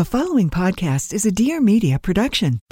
The following podcast is a Dear Media production.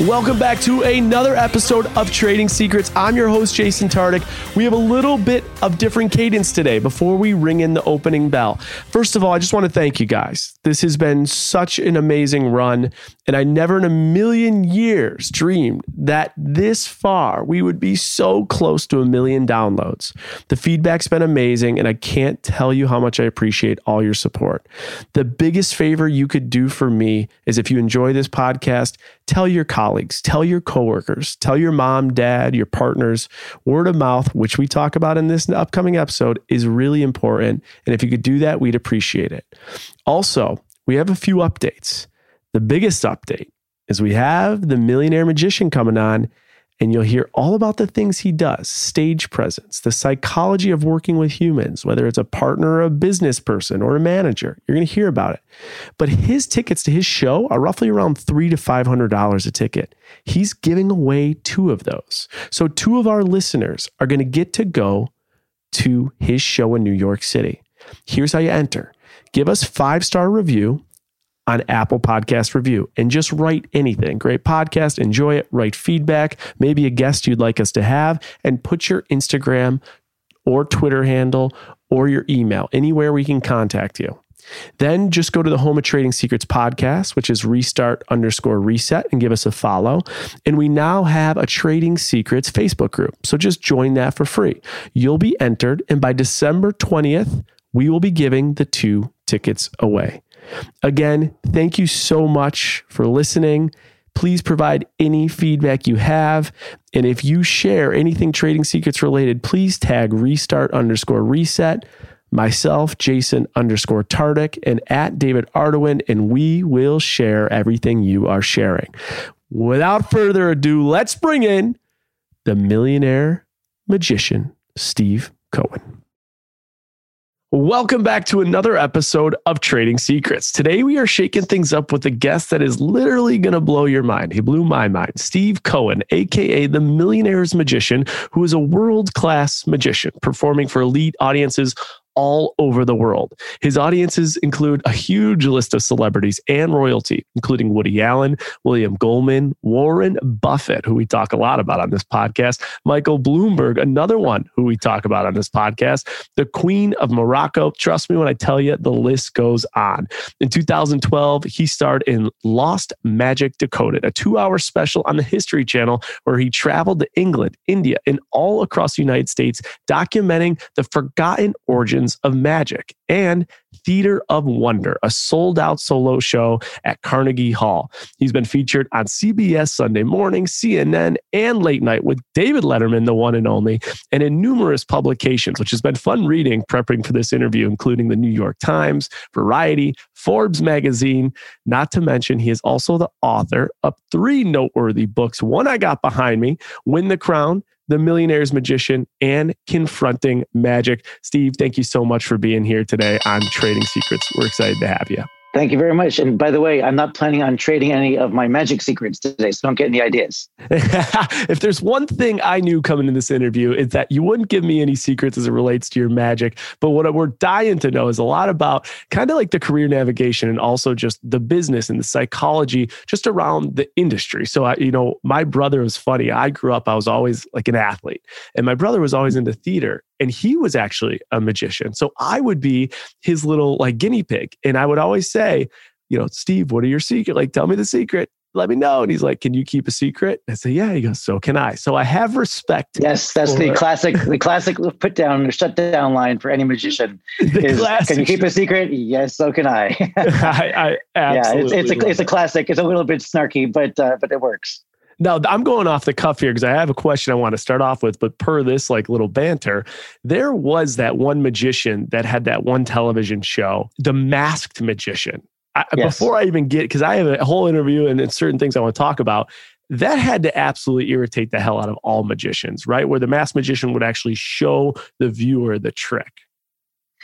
Welcome back to another episode of Trading Secrets. I'm your host, Jason Tartick. We have a little bit of different cadence today before we ring in the opening bell. First of all, I just want to thank you guys. This has been such an amazing run, and I never in a million years dreamed that this far we would be so close to a million downloads. The feedback's been amazing, and I can't tell you how much I appreciate all your support. The biggest favor you could do for me is if you enjoy this podcast, tell your colleagues, tell your coworkers, tell your mom, dad, your partners. Word of mouth, which we talk about in this upcoming episode, is really important. And if you could do that, we'd appreciate it. Also, we have a few updates. The biggest update is we have the Millionaire Magician coming on and you'll hear all about the things he does stage presence, the psychology of working with humans, whether it's a partner, or a business person, or a manager. You're going to hear about it. But his tickets to his show are roughly around three to five hundred dollars a ticket. He's giving away two of those. So two of our listeners are going to get to go to his show in New York City. Here's how you enter. Give us five star review on Apple Podcast Review and just write anything. Great podcast, enjoy it, write feedback, maybe a guest you'd like us to have, and put your Instagram or Twitter handle or your email anywhere we can contact you. Then just go to the Home of Trading Secrets podcast, which is restart underscore reset, and give us a follow. And we now have a Trading Secrets Facebook group. So just join that for free. You'll be entered, and by December 20th, we will be giving the two tickets away. Again, thank you so much for listening. Please provide any feedback you have. And if you share anything trading secrets related, please tag restart underscore reset, myself, Jason underscore Tartick, and at David Arduin, and we will share everything you are sharing. Without further ado, let's bring in the millionaire magician, Steve Cohen. Welcome back to another episode of Trading Secrets. Today we are shaking things up with a guest that is literally going to blow your mind. He blew my mind. Steve Cohen, aka the Millionaire's Magician, who is a world-class magician performing for elite audiences all over the world. His audiences include a huge list of celebrities and royalty, including Woody Allen, William Goldman, Warren Buffett, who we talk a lot about on this podcast, Michael Bloomberg, another one who we talk about on this podcast, the Queen of Morocco. Trust me when I tell you, the list goes on. In 2012, he starred in Lost Magic Decoded, a two hour special on the History Channel where he traveled to England, India, and all across the United States, documenting the forgotten origins of Magic and Theater of Wonder, a sold out solo show at Carnegie Hall. He's been featured on CBS Sunday Morning, CNN, and Late Night with David Letterman, the one and only, and in numerous publications, which has been fun reading prepping for this interview, including the New York Times, Variety, Forbes magazine. Not to mention, he is also the author of three noteworthy books. One I got behind me Win the Crowd the Millionaire's Magician, and Confronting Magic. Steve, thank you so much for being here today on Trading Secrets. We're excited to have you. Thank you very much. And by the way, I'm not planning on trading any of my magic secrets today, so don't get any ideas. if there's one thing I knew coming in this interview, it's that you wouldn't give me any secrets as it relates to your magic. But what we're dying to know is a lot about kind of like the career navigation and also just the business and the psychology just around the industry. So, I, you know, my brother was funny. I grew up, I was always like an athlete, and my brother was always into theater and he was actually a magician. So I would be his little like guinea pig. And I would always say, you know, Steve, what are your secret? Like, tell me the secret. Let me know. And he's like, Can you keep a secret? I say, Yeah. He goes, So can I. So I have respect. Yes, that's the classic, the classic put down or shut down line for any magician. is, can you keep a secret? Yes, so can I. I, I yeah, it's it's a, it's a classic. It's a little bit snarky, but uh, but it works. Now I'm going off the cuff here because I have a question I want to start off with, but per this like little banter, there was that one magician that had that one television show, The Masked Magician. I, yes. Before I even get, because I have a whole interview and, and certain things I want to talk about, that had to absolutely irritate the hell out of all magicians, right? Where the masked magician would actually show the viewer the trick.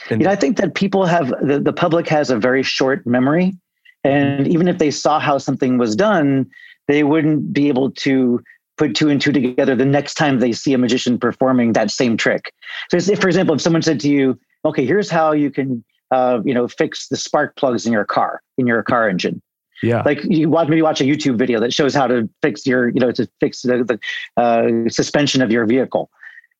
And you know, I think that people have the, the public has a very short memory. And even if they saw how something was done, they wouldn't be able to put two and two together the next time they see a magician performing that same trick. So, if, for example, if someone said to you, "Okay, here's how you can, uh, you know, fix the spark plugs in your car in your car engine," Yeah. like you watch maybe watch a YouTube video that shows how to fix your, you know, to fix the, the uh, suspension of your vehicle.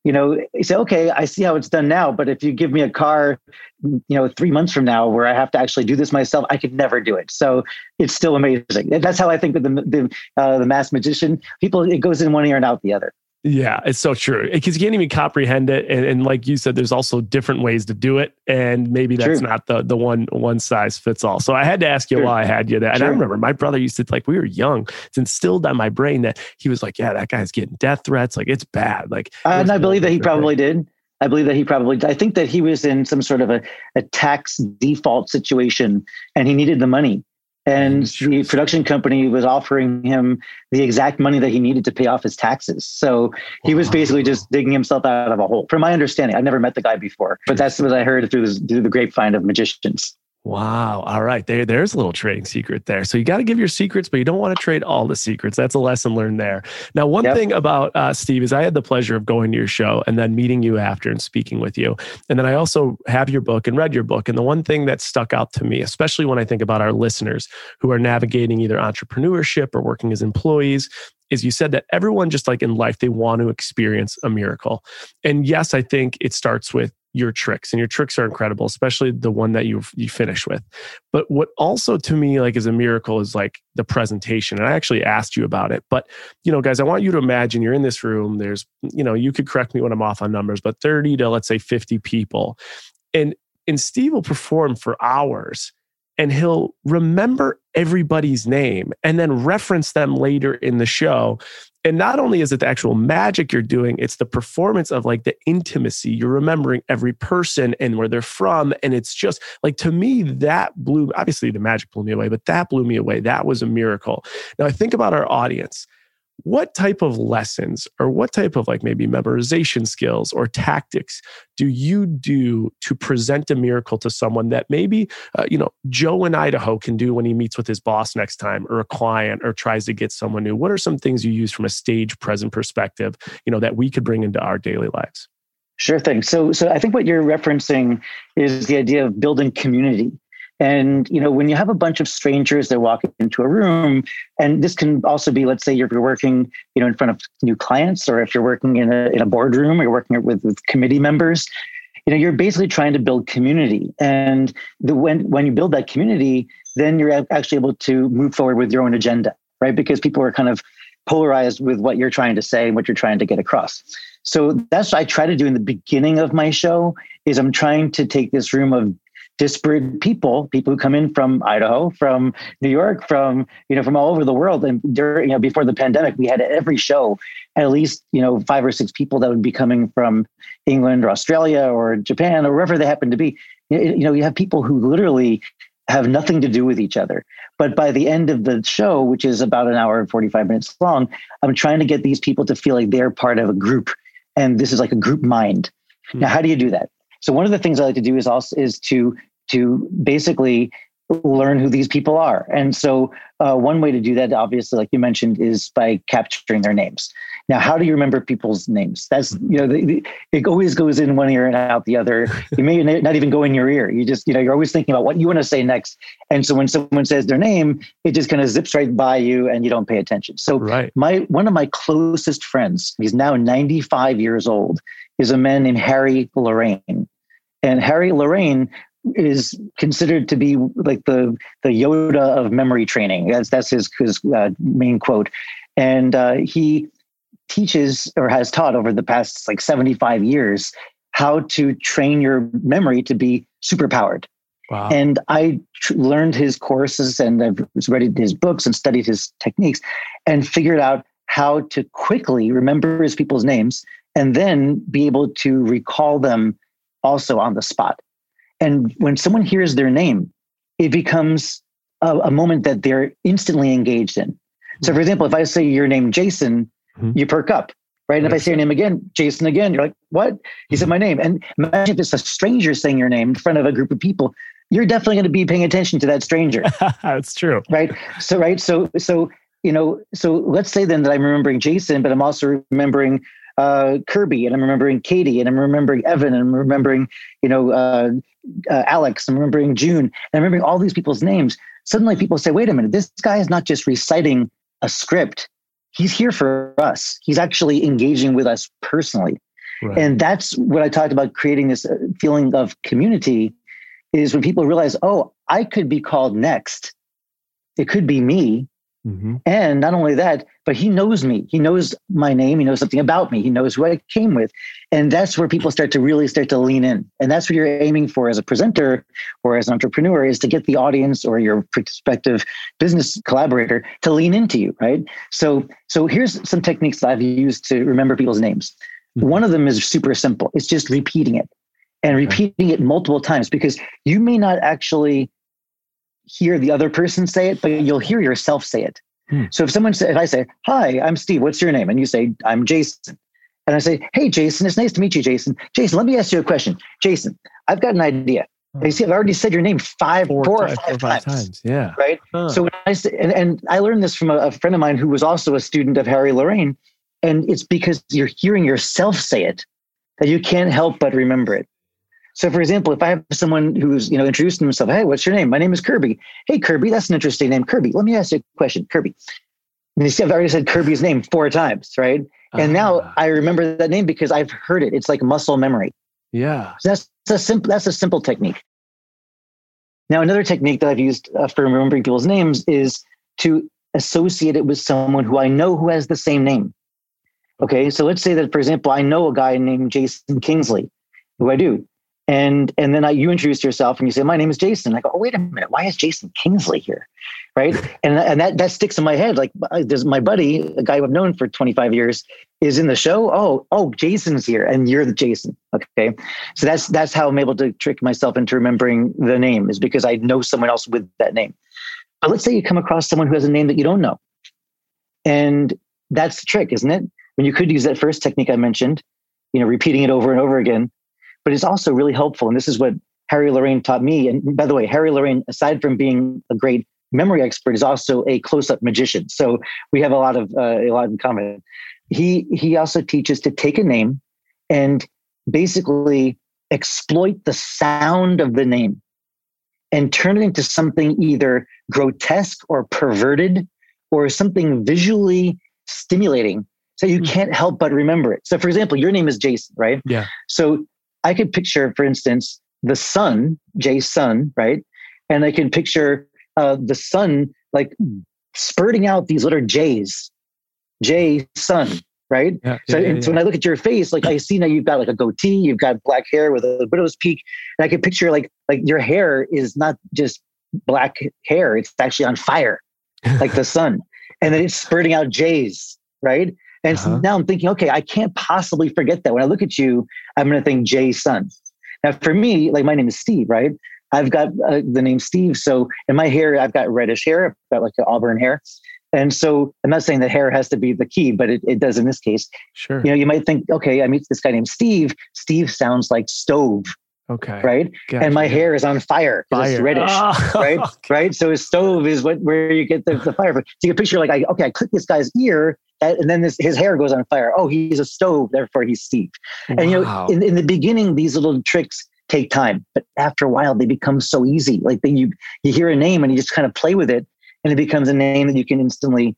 You know, you say, okay, I see how it's done now, but if you give me a car, you know, three months from now where I have to actually do this myself, I could never do it. So it's still amazing. That's how I think of the the, uh, the masked magician. People, it goes in one ear and out the other. Yeah, it's so true because you can't even comprehend it, and, and, like you said, there's also different ways to do it, and maybe that's True. not the the one one size fits all. So I had to ask you Sure. while I had you that, and I remember my brother used to like we were young. It's instilled on my brain that he was like, yeah, that guy's getting death threats, like it's bad. Like, Uh, and I believe that he probably did. I believe that he probably. I think that he was in some sort of a, a tax default situation, and he needed the money. And the production company was offering him the exact money that he needed to pay off his taxes. So he was basically just digging himself out of a hole. From my understanding, I've never met the guy before, but that's what I heard through, this, through the grapevine of magicians. Wow. All right. There, there's a little trading secret there. So you got to give your secrets, but you don't want to trade all the secrets. That's a lesson learned there. Now, one Yep. thing about uh, Steve is I had the pleasure of going to your show and then meeting you after and speaking with you. And then I also have your book and read your book. And the one thing that stuck out to me, especially when I think about our listeners who are navigating either entrepreneurship or working as employees, is you said that everyone, just like in life, they want to experience a miracle. And yes, I think it starts with your tricks and your tricks are incredible especially the one that you you finish with. But what also to me like is a miracle is like the presentation and i actually asked you about it but you know guys i want you to imagine you're in this room there's you know you could correct me when i'm off on numbers but 30 to let's say 50 people and and steve will perform for hours and he'll remember everybody's name and then reference them later in the show and not only is it the actual magic you're doing it's the performance of like the intimacy. You're remembering every person and where they're from and it's just like to me that blew obviously the magic blew me away but that blew me away. That was a miracle. Now i think about our audience what type of lessons or what type of like maybe memorization skills or tactics do you do to present a miracle to someone that maybe uh, you know joe in idaho can do when he meets with his boss next time or a client or tries to get someone new what are some things you use from a stage present perspective you know that we could bring into our daily lives Sure thing. So, so I think what you're referencing is the idea of building community. And you know, when you have a bunch of strangers that walk into a room, and this can also be, let's say, you're you're working, you know, in front of new clients, or if you're working in a in a boardroom, or you're working with, with committee members, you know, you're basically trying to build community. And the when when you build that community, then you're actually able to move forward with your own agenda, right? Because people are kind of polarized with what you're trying to say and what you're trying to get across. So that's what I try to do in the beginning of my show is I'm trying to take this room of disparate people, people who come in from Idaho, from New York, from you know from all over the world. And during you know before the pandemic, we had every show at least you know five or six people that would be coming from England or Australia or Japan or wherever they happen to be. You know, you have people who literally have nothing to do with each other. But by the end of the show, which is about an hour and 45 minutes long, I'm trying to get these people to feel like they're part of a group. And this is like a group mind. Hmm. Now, how do you do that? So one of the things I like to do is also is to to basically learn who these people are. And so uh, one way to do that, obviously, like you mentioned, is by capturing their names. Now, how do you remember people's names? That's you know, the, the, it always goes in one ear and out the other. You may not even go in your ear. You just you know, you're always thinking about what you want to say next. And so when someone says their name, it just kind of zips right by you, and you don't pay attention. So right my one of my closest friends, he's now 95 years old, is a man named Harry Lorayne. And Harry Lorayne is considered to be like the the Yoda of memory training. That's that's his his uh, main quote, and uh, he teaches or has taught over the past like seventy five years how to train your memory to be superpowered. wow And I tr- learned his courses and I've read his books and studied his techniques and figured out how to quickly remember his people's names and then be able to recall them also on the spot. And when someone hears their name, it becomes a, a moment that they're instantly engaged in. So, for example, if I say your name, Jason, Mhm. you perk up, right? And if I say your name again, Jason again, you're like, what? He said my name. And imagine if it's a stranger saying your name in front of a group of people, you're definitely going to be paying attention to that stranger that's true right so right so so you know, so let's say then that I'm remembering Jason, but I'm also remembering uh, Kirby, and I'm remembering Katie, and I'm remembering Evan, and I'm remembering, you know, uh, uh, Alex, I'm remembering June, and I'm remembering all these people's names. Suddenly, people say, "Wait a minute, this guy is not just reciting a script; he's here for us. He's actually engaging with us personally." Right. And that's what I talked about creating this uh, feeling of community is when people realize, "Oh, I could be called next. It could be me." Mm-hmm. And not only that, but he knows me. He knows my name. He knows something about me. He knows who I came with. And that's where people start to really start to lean in. And that's what you're aiming for as a presenter or as an entrepreneur is to get the audience or your prospective business collaborator to lean into you, right? So, so here's some techniques that I've used to remember people's names. Mm-hmm. One of them is super simple. It's just repeating it and repeating it multiple times because you may not actually hear the other person say it, but you'll hear yourself say it. Hmm. So if someone says, if I say, "Hi, I'm Steve. What's your name?" and you say, "I'm Jason," and I say, "Hey, Jason, it's nice to meet you, Jason. Jason, let me ask you a question. Jason, I've got an idea. Oh. You see, I've already said your name five, four, four or five, four, five times. times. Yeah. Right. Huh. So when I say, and, and I learned this from a, a friend of mine who was also a student of Harry Lorayne, and it's because you're hearing yourself say it that you can't help but remember it. So, for example, if I have someone who's you know introducing themselves, hey, what's your name? My name is Kirby. Hey, Kirby, that's an interesting name, Kirby. Let me ask you a question, Kirby. And you see, I've already said Kirby's name four times, right? And uh, now ah. I remember that name because I've heard it. It's like muscle memory. Yeah, so that's a simple. That's a simple technique. Now, another technique that I've used uh, for remembering people's names is to associate it with someone who I know who has the same name. Okay, so let's say that, for example, I know a guy named Jason Kingsley, who I do. And and then I, you introduce yourself and you say, "My name is Jason." I go, "Oh, wait a minute, why is Jason Kingsley here?" Right? And and that that sticks in my head. Like, uh, there's my buddy, a guy I've known for 25 years, is in the show. Oh, oh, Jason's here, and you're the Jason. Okay, so that's that's how I'm able to trick myself into remembering the name is because I know someone else with that name. But let's say you come across someone who has a name that you don't know, and that's the trick, isn't it? When you could use that first technique I mentioned, you know, repeating it over and over again but it's also really helpful. And this is what Harry Lorayne taught me. And by the way, Harry Lorayne, aside from being a great memory expert, is also a close-up magician. So we have a lot of uh, a lot in common. He he also teaches to take a name and basically exploit the sound of the name and turn it into something either grotesque or perverted or something visually stimulating so you hmm. can't help but remember it. So for example, your name is Jason, right? Yeah. So I could picture, for instance, the sun, Jay's sun, right? And I can picture uh, the sun like spurting out these little J's, Jay sun, right? Yeah, so, yeah, yeah, so when I look at your face, like I see now you've got like a goatee, you've got black hair with a widow's peak, and I can picture like like your hair is not just black hair; it's actually on fire, like the sun, and then it's spurting out J's, right? And uh-huh. so now I'm thinking, okay, I can't possibly forget that. When I look at you, I'm going to think Jay's son. Now, for me, like my name is Steve, right? I've got uh, the name Steve. So in my hair, I've got reddish hair, I've got like auburn hair. And so I'm not saying that hair has to be the key, but it, it does in this case. Sure. You know, you might think, okay, I meet this guy named Steve. Steve sounds like stove. Okay. Right. Gotcha. And my hair is on fire. fire. It's reddish. Oh, right. Okay. Right. So his stove is what where you get the, the fire. So you can picture like, I, okay, I click this guy's ear and then this, his hair goes on fire. Oh, he's a stove. Therefore he's Steve. Wow. And you know, in, in the beginning, these little tricks take time, but after a while they become so easy. Like then you, you hear a name and you just kind of play with it and it becomes a name that you can instantly,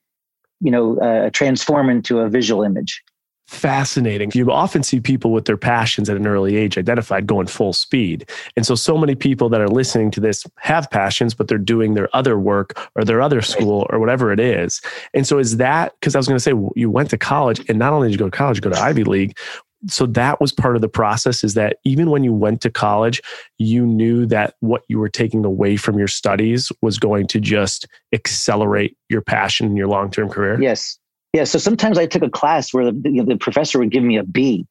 you know, uh, transform into a visual image fascinating. You often see people with their passions at an early age identified going full speed. And so, so many people that are listening to this have passions, but they're doing their other work or their other school or whatever it is. And so, is that because I was going to say you went to college and not only did you go to college, you go to Ivy League. So that was part of the process is that even when you went to college, you knew that what you were taking away from your studies was going to just accelerate your passion in your long term career. Yes, yeah. So sometimes I took a class where the, you know, the professor would give me a B.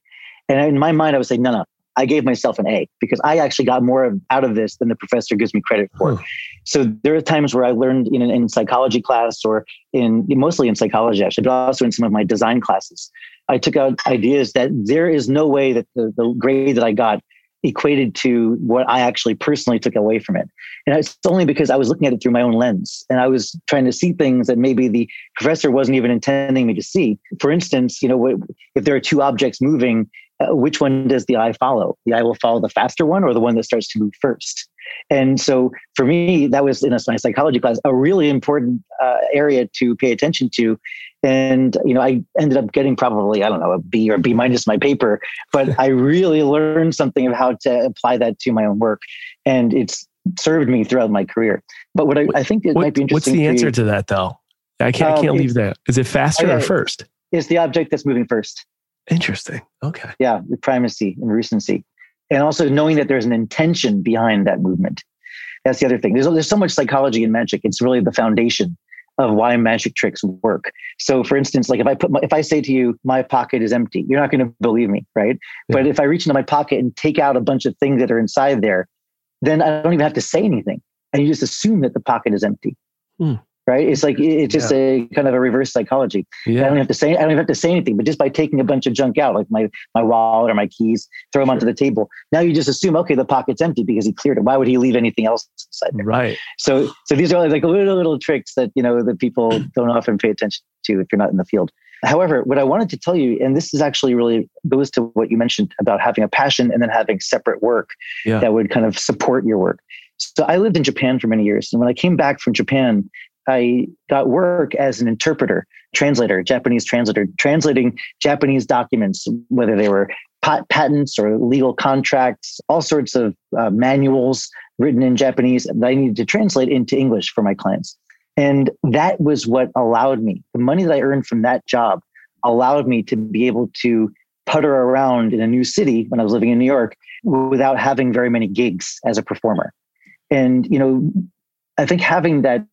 And in my mind, I would say, no, no, I gave myself an A because I actually got more out of this than the professor gives me credit for. Hmm. So there are times where I learned in in psychology class or in mostly in psychology actually, but also in some of my design classes. I took out ideas that there is no way that the, the grade that I got equated to what I actually personally took away from it. And it's only because I was looking at it through my own lens and I was trying to see things that maybe the professor wasn't even intending me to see. For instance, you know, if there are two objects moving, uh, which one does the eye follow? The eye will follow the faster one or the one that starts to move first. And so for me, that was in a my psychology class, a really important uh, area to pay attention to. And, you know, I ended up getting probably, I don't know, a B or B minus my paper, but I really learned something of how to apply that to my own work. And it's served me throughout my career. But what I, I think it what, might be interesting. What's the answer you, to that though? I can't, I can't um, leave that. Is it faster or first? It's the object that's moving first. Interesting. Okay. Yeah, primacy and recency and also knowing that there's an intention behind that movement. That's the other thing. There's, there's so much psychology in magic. It's really the foundation of why magic tricks work. So, for instance, like if I put my, if I say to you, my pocket is empty, you're not going to believe me, right? Yeah. But if I reach into my pocket and take out a bunch of things that are inside there, then I don't even have to say anything, and you just assume that the pocket is empty. Hmm right? It's like it's just yeah. a kind of a reverse psychology. Yeah. I don't have to say I don't have to say anything, but just by taking a bunch of junk out, like my my wallet or my keys, throw them sure. onto the table. Now you just assume, okay, the pocket's empty because he cleared it. Why would he leave anything else inside there? Right. So so these are like little little tricks that you know that people don't often pay attention to if you're not in the field. However, what I wanted to tell you, and this is actually really goes to what you mentioned about having a passion and then having separate work yeah. that would kind of support your work. So I lived in Japan for many years. And when I came back from Japan, I got work as an interpreter, translator, Japanese translator, translating Japanese documents, whether they were pat- patents or legal contracts, all sorts of uh, manuals written in Japanese that I needed to translate into English for my clients. And that was what allowed me, the money that I earned from that job allowed me to be able to putter around in a new city when I was living in New York without having very many gigs as a performer. And, you know, I think having that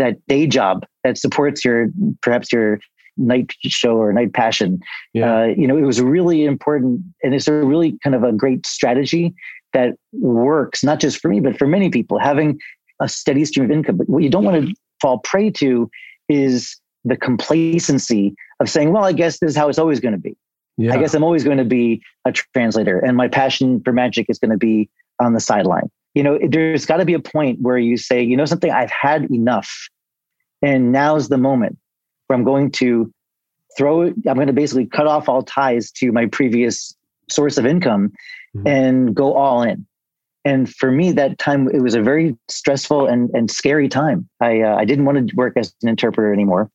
that day job that supports your perhaps your night show or night passion. Yeah. Uh, you know, it was really important, and it's a really kind of a great strategy that works not just for me but for many people. Having a steady stream of income, but what you don't want to fall prey to is the complacency of saying, "Well, I guess this is how it's always going to be." Yeah. I guess I'm always going to be a translator, and my passion for magic is going to be on the sideline you know, there's got to be a point where you say, you know, something I've had enough. And now's the moment where I'm going to throw it, I'm going to basically cut off all ties to my previous source of income mm-hmm. and go all in. And for me, that time, it was a very stressful and, and scary time. I, uh, I didn't want to work as an interpreter anymore.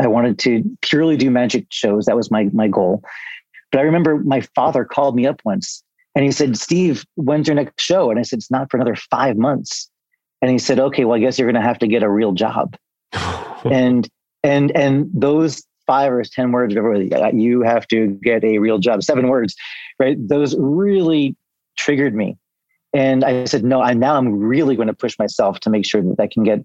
I wanted to purely do magic shows. That was my, my goal. But I remember my father called me up once and he said, Steve, when's your next show? And I said, it's not for another five months. And he said, okay, well, I guess you're going to have to get a real job. And, and, and those five or 10 words, you have to get a real job, seven words, right? Those really triggered me. And I said, no, I now I'm really going to push myself to make sure that I can get,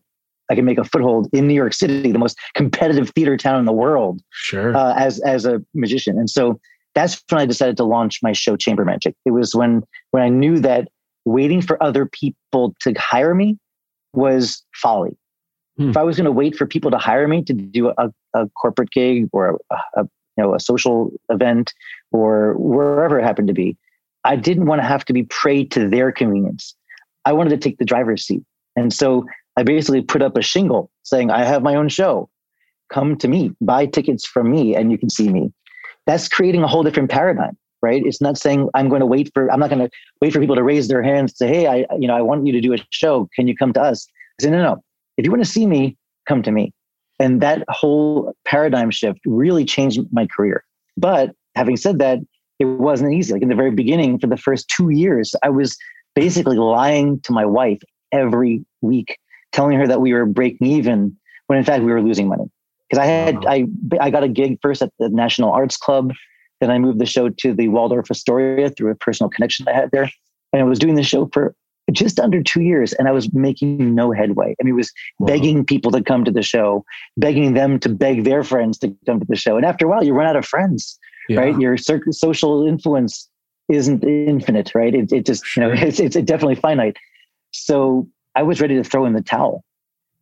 I can make a foothold in New York City, the most competitive theater town in the world, sure, uh, as as a magician. And so that's when I decided to launch my show Chamber Magic. It was when when I knew that waiting for other people to hire me was folly. Hmm. If I was going to wait for people to hire me to do a, a corporate gig or a, a, you know a social event or wherever it happened to be, I didn't want to have to be prey to their convenience. I wanted to take the driver's seat, and so I basically put up a shingle saying, "I have my own show. Come to me, buy tickets from me, and you can see me." that's creating a whole different paradigm right it's not saying i'm going to wait for i'm not going to wait for people to raise their hands and say hey i you know i want you to do a show can you come to us i say no no if you want to see me come to me. And that whole paradigm shift really changed my career. But having said that it wasn't easy. Like in the very beginning for the first two years i was basically lying to my wife every week telling her that we were breaking even when in fact we were losing money. Because I had uh-huh. I I got a gig first at the National Arts Club, then I moved the show to the Waldorf Astoria through a personal connection I had there, and I was doing the show for just under two years, and I was making no headway. I mean, it was wow. begging people to come to the show, begging them to beg their friends to come to the show, and after a while, you run out of friends, yeah. right? Your social influence isn't infinite, right? It, it just you know it's it's definitely finite. So I was ready to throw in the towel.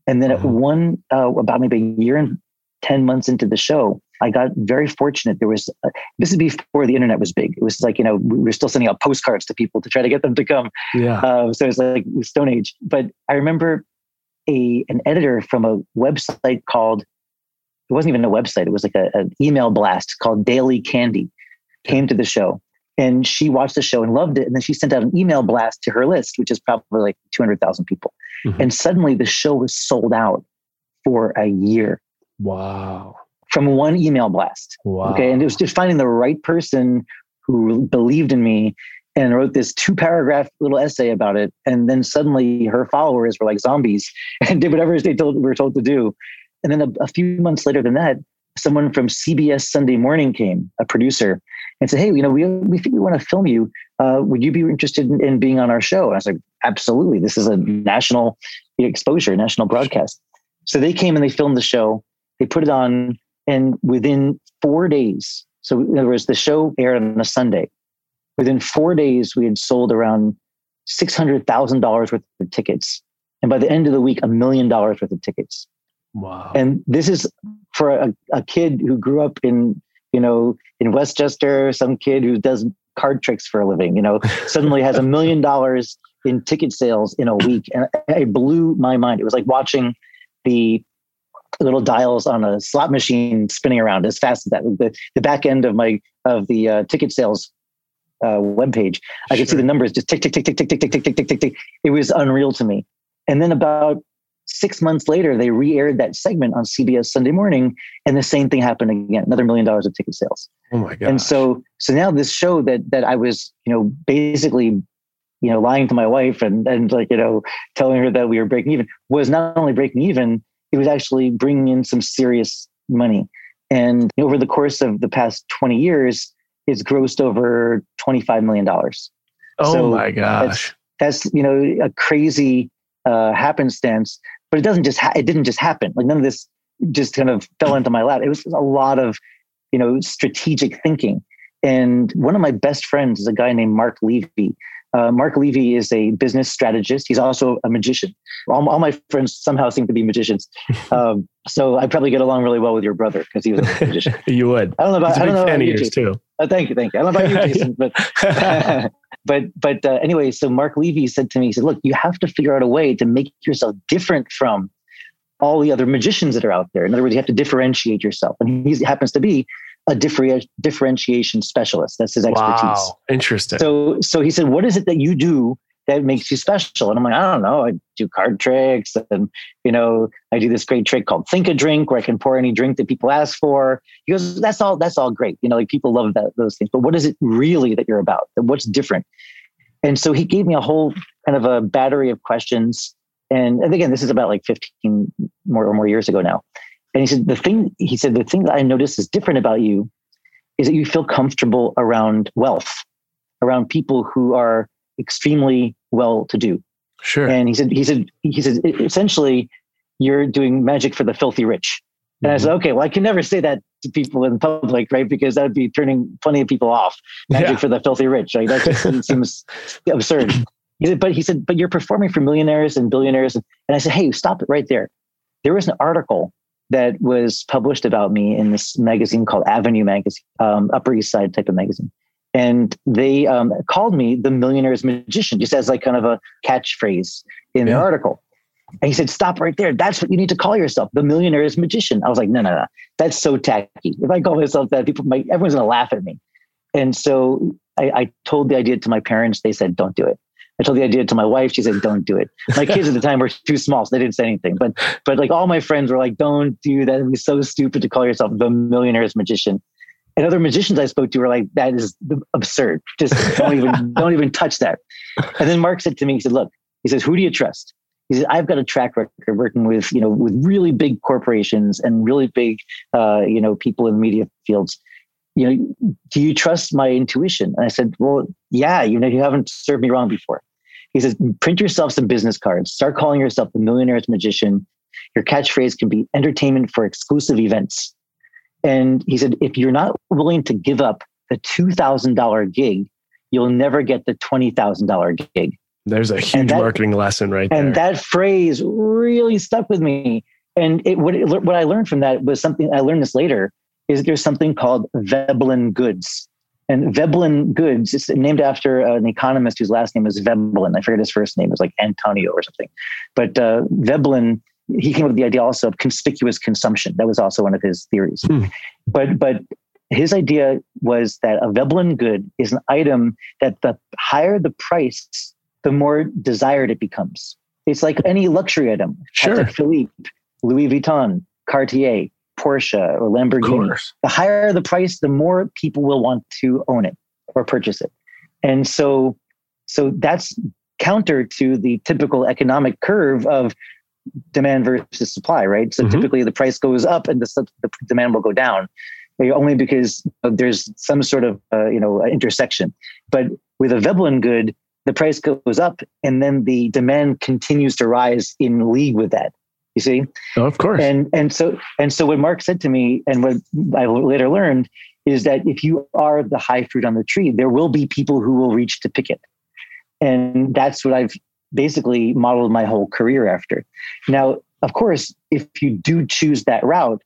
And then uh-huh. at one, uh, about maybe a year and 10 months into the show, I got very fortunate. There was uh, this is before the internet was big. It was like you know we were still sending out postcards to people to try to get them to come. Yeah. Uh, so it's like Stone Age. But I remember a an editor from a website called it wasn't even a website. It was like a, an email blast called Daily Candy came to the show and she watched the show and loved it. And then she sent out an email blast to her list, which is probably like 200,000 people. Mhm. And suddenly the show was sold out for a year Wow. From one email blast. Wow. Okay. And it was just finding the right person who believed in me and wrote this two paragraph little essay about it. And then suddenly her followers were like zombies and did whatever they told, were told to do. And then a, a few months later than that, someone from CBS Sunday Morning came, a producer, and said, Hey, you know, we, we think we want to film you. Uh, would you be interested in, in being on our show? And I was like, Absolutely. This is a national exposure, national broadcast. So they came and they filmed the show. They put it on, and within four days, so in other words, the show aired on a Sunday. Within four days, we had sold around six hundred thousand dollars worth of tickets, and by the end of the week, a million dollars worth of tickets. Wow. And this is for a, a kid who grew up in, you know, in Westchester, some kid who does card tricks for a living, you know, suddenly has a million dollars in ticket sales in a week. And it blew my mind. It was like watching the little dials on a slot machine spinning around as fast as that. The, the back end of my of the uh, ticket sales uh, webpage, I could see the numbers just tick, tick, tick, tick, tick, tick, tick, tick, tick, tick, tick, tick. It was unreal to me. And then about six months later, they re-aired that segment on CBS Sunday Morning, and the same thing happened again. Another million dollars of ticket sales. oh my god. And so, so now this show that that I was, you know, basically, you know, lying to my wife and and like you know, telling her that we were breaking even was not only breaking even, it was actually bringing in some serious money. And over the course of the past twenty years, it's grossed over twenty five million dollars oh so my gosh. that's you know a crazy uh, happenstance. But it doesn't just ha- it didn't just happen. Like none of this just kind of fell into my lap. It was a lot of you know strategic thinking. And one of my best friends is a guy named Mark Levy. Uh, Mark Levy is a business strategist. He's also a magician. All, all my friends somehow seem to be magicians. Um, so I probably get along really well with your brother because he was a magician. you would. I don't know about He's a I big don't know fan about of you, yours too. Uh, thank you, thank you. I don't know about you, Jason, but but but uh, anyway, so Mark Levy said to me, he said, "Look, you have to figure out a way to make yourself different from all the other magicians that are out there. In other words, you have to differentiate yourself." And he happens to be a differ- differentiation specialist. That's his expertise. wow. Interesting. So so he said, "What is it that you do that makes you special?" And I'm like, "I don't know. I do card tricks, and you know, I do this great trick called Think a Drink, where I can pour any drink that people ask for." He goes, "That's all. That's all great. You know, like people love that those things. But what is it really that you're about? What's different?" And so he gave me a whole kind of a battery of questions. And, and again, this is about like 15 more or more years ago now. And he said, the thing, he said, the thing that I notice is different about you is that you feel comfortable around wealth, around people who are extremely well to do. sure. And he said, he said, he said, "E- essentially, you're doing magic for the filthy rich. And I said, Mm-hmm. okay, well, I can never say that to people in public, right? Because that would be turning plenty of people off. Magic Yeah. for the filthy rich. Like that just seems absurd. He said, but he said, but you're performing for millionaires and billionaires. And I said, hey, stop it right there. There was an article that was published about me in this magazine called Avenue Magazine, um, Upper East Side type of magazine. And they um, called me the millionaire's magician, just as like kind of a catchphrase in Yeah. the article. And he said, Stop right there. That's what you need to call yourself, the millionaire's magician. I was like, No, no, no. That's so tacky. If I call myself that, people might, everyone's going to laugh at me. And so I, I told the idea to my parents. They said, Don't do it. I told the idea to my wife. She said, "Don't do it." My kids at the time were too small, so they didn't say anything. But but like all my friends were like, "Don't do that. It'd be so stupid to call yourself the millionaire's magician." And other magicians I spoke to were like, "That is absurd. Just don't even don't even touch that." And then Mark said to me, he said, "Look," he says, "Who do you trust?" He said, "I've got a track record working with you know with really big corporations and really big uh, you know people in media fields." You know, do you trust my intuition? And I said, well, yeah, you know, you haven't served me wrong before. He says, print yourself some business cards, start calling yourself the millionaire's magician. Your catchphrase can be entertainment for exclusive events. And he said, if you're not willing to give up the $2,000 gig, you'll never get the $20,000 gig. There's a huge that- marketing lesson right there. And that phrase really stuck with me. And it, what, it, what I learned from that was something I learned this later is there's something called Veblen goods. And Veblen goods is named after an economist whose last name is Veblen. I forget his first name. It was like Antonio or something. But uh, Veblen, he came up with the idea also of conspicuous consumption. That was also one of his theories. Hmm. But but his idea was that a Veblen good is an item that the higher the price, the more desired it becomes. It's like any luxury item. Sure. Philippe, Louis Vuitton, Cartier, Porsche, or Lamborghini. The higher the price, the more people will want to own it or purchase it. And so, so that's counter to the typical economic curve of demand versus supply, right? So mm-hmm. typically the price goes up and the, the demand will go down only because there's some sort of uh, you know intersection. But with a Veblen good, the price goes up and then the demand continues to rise in league with that. You see? Oh, of course. And and so and so what Mark said to me and what I later learned is that if you are the high fruit on the tree, there will be people who will reach to pick it. And that's what I've basically modeled my whole career after. Now, of course, if you do choose that route,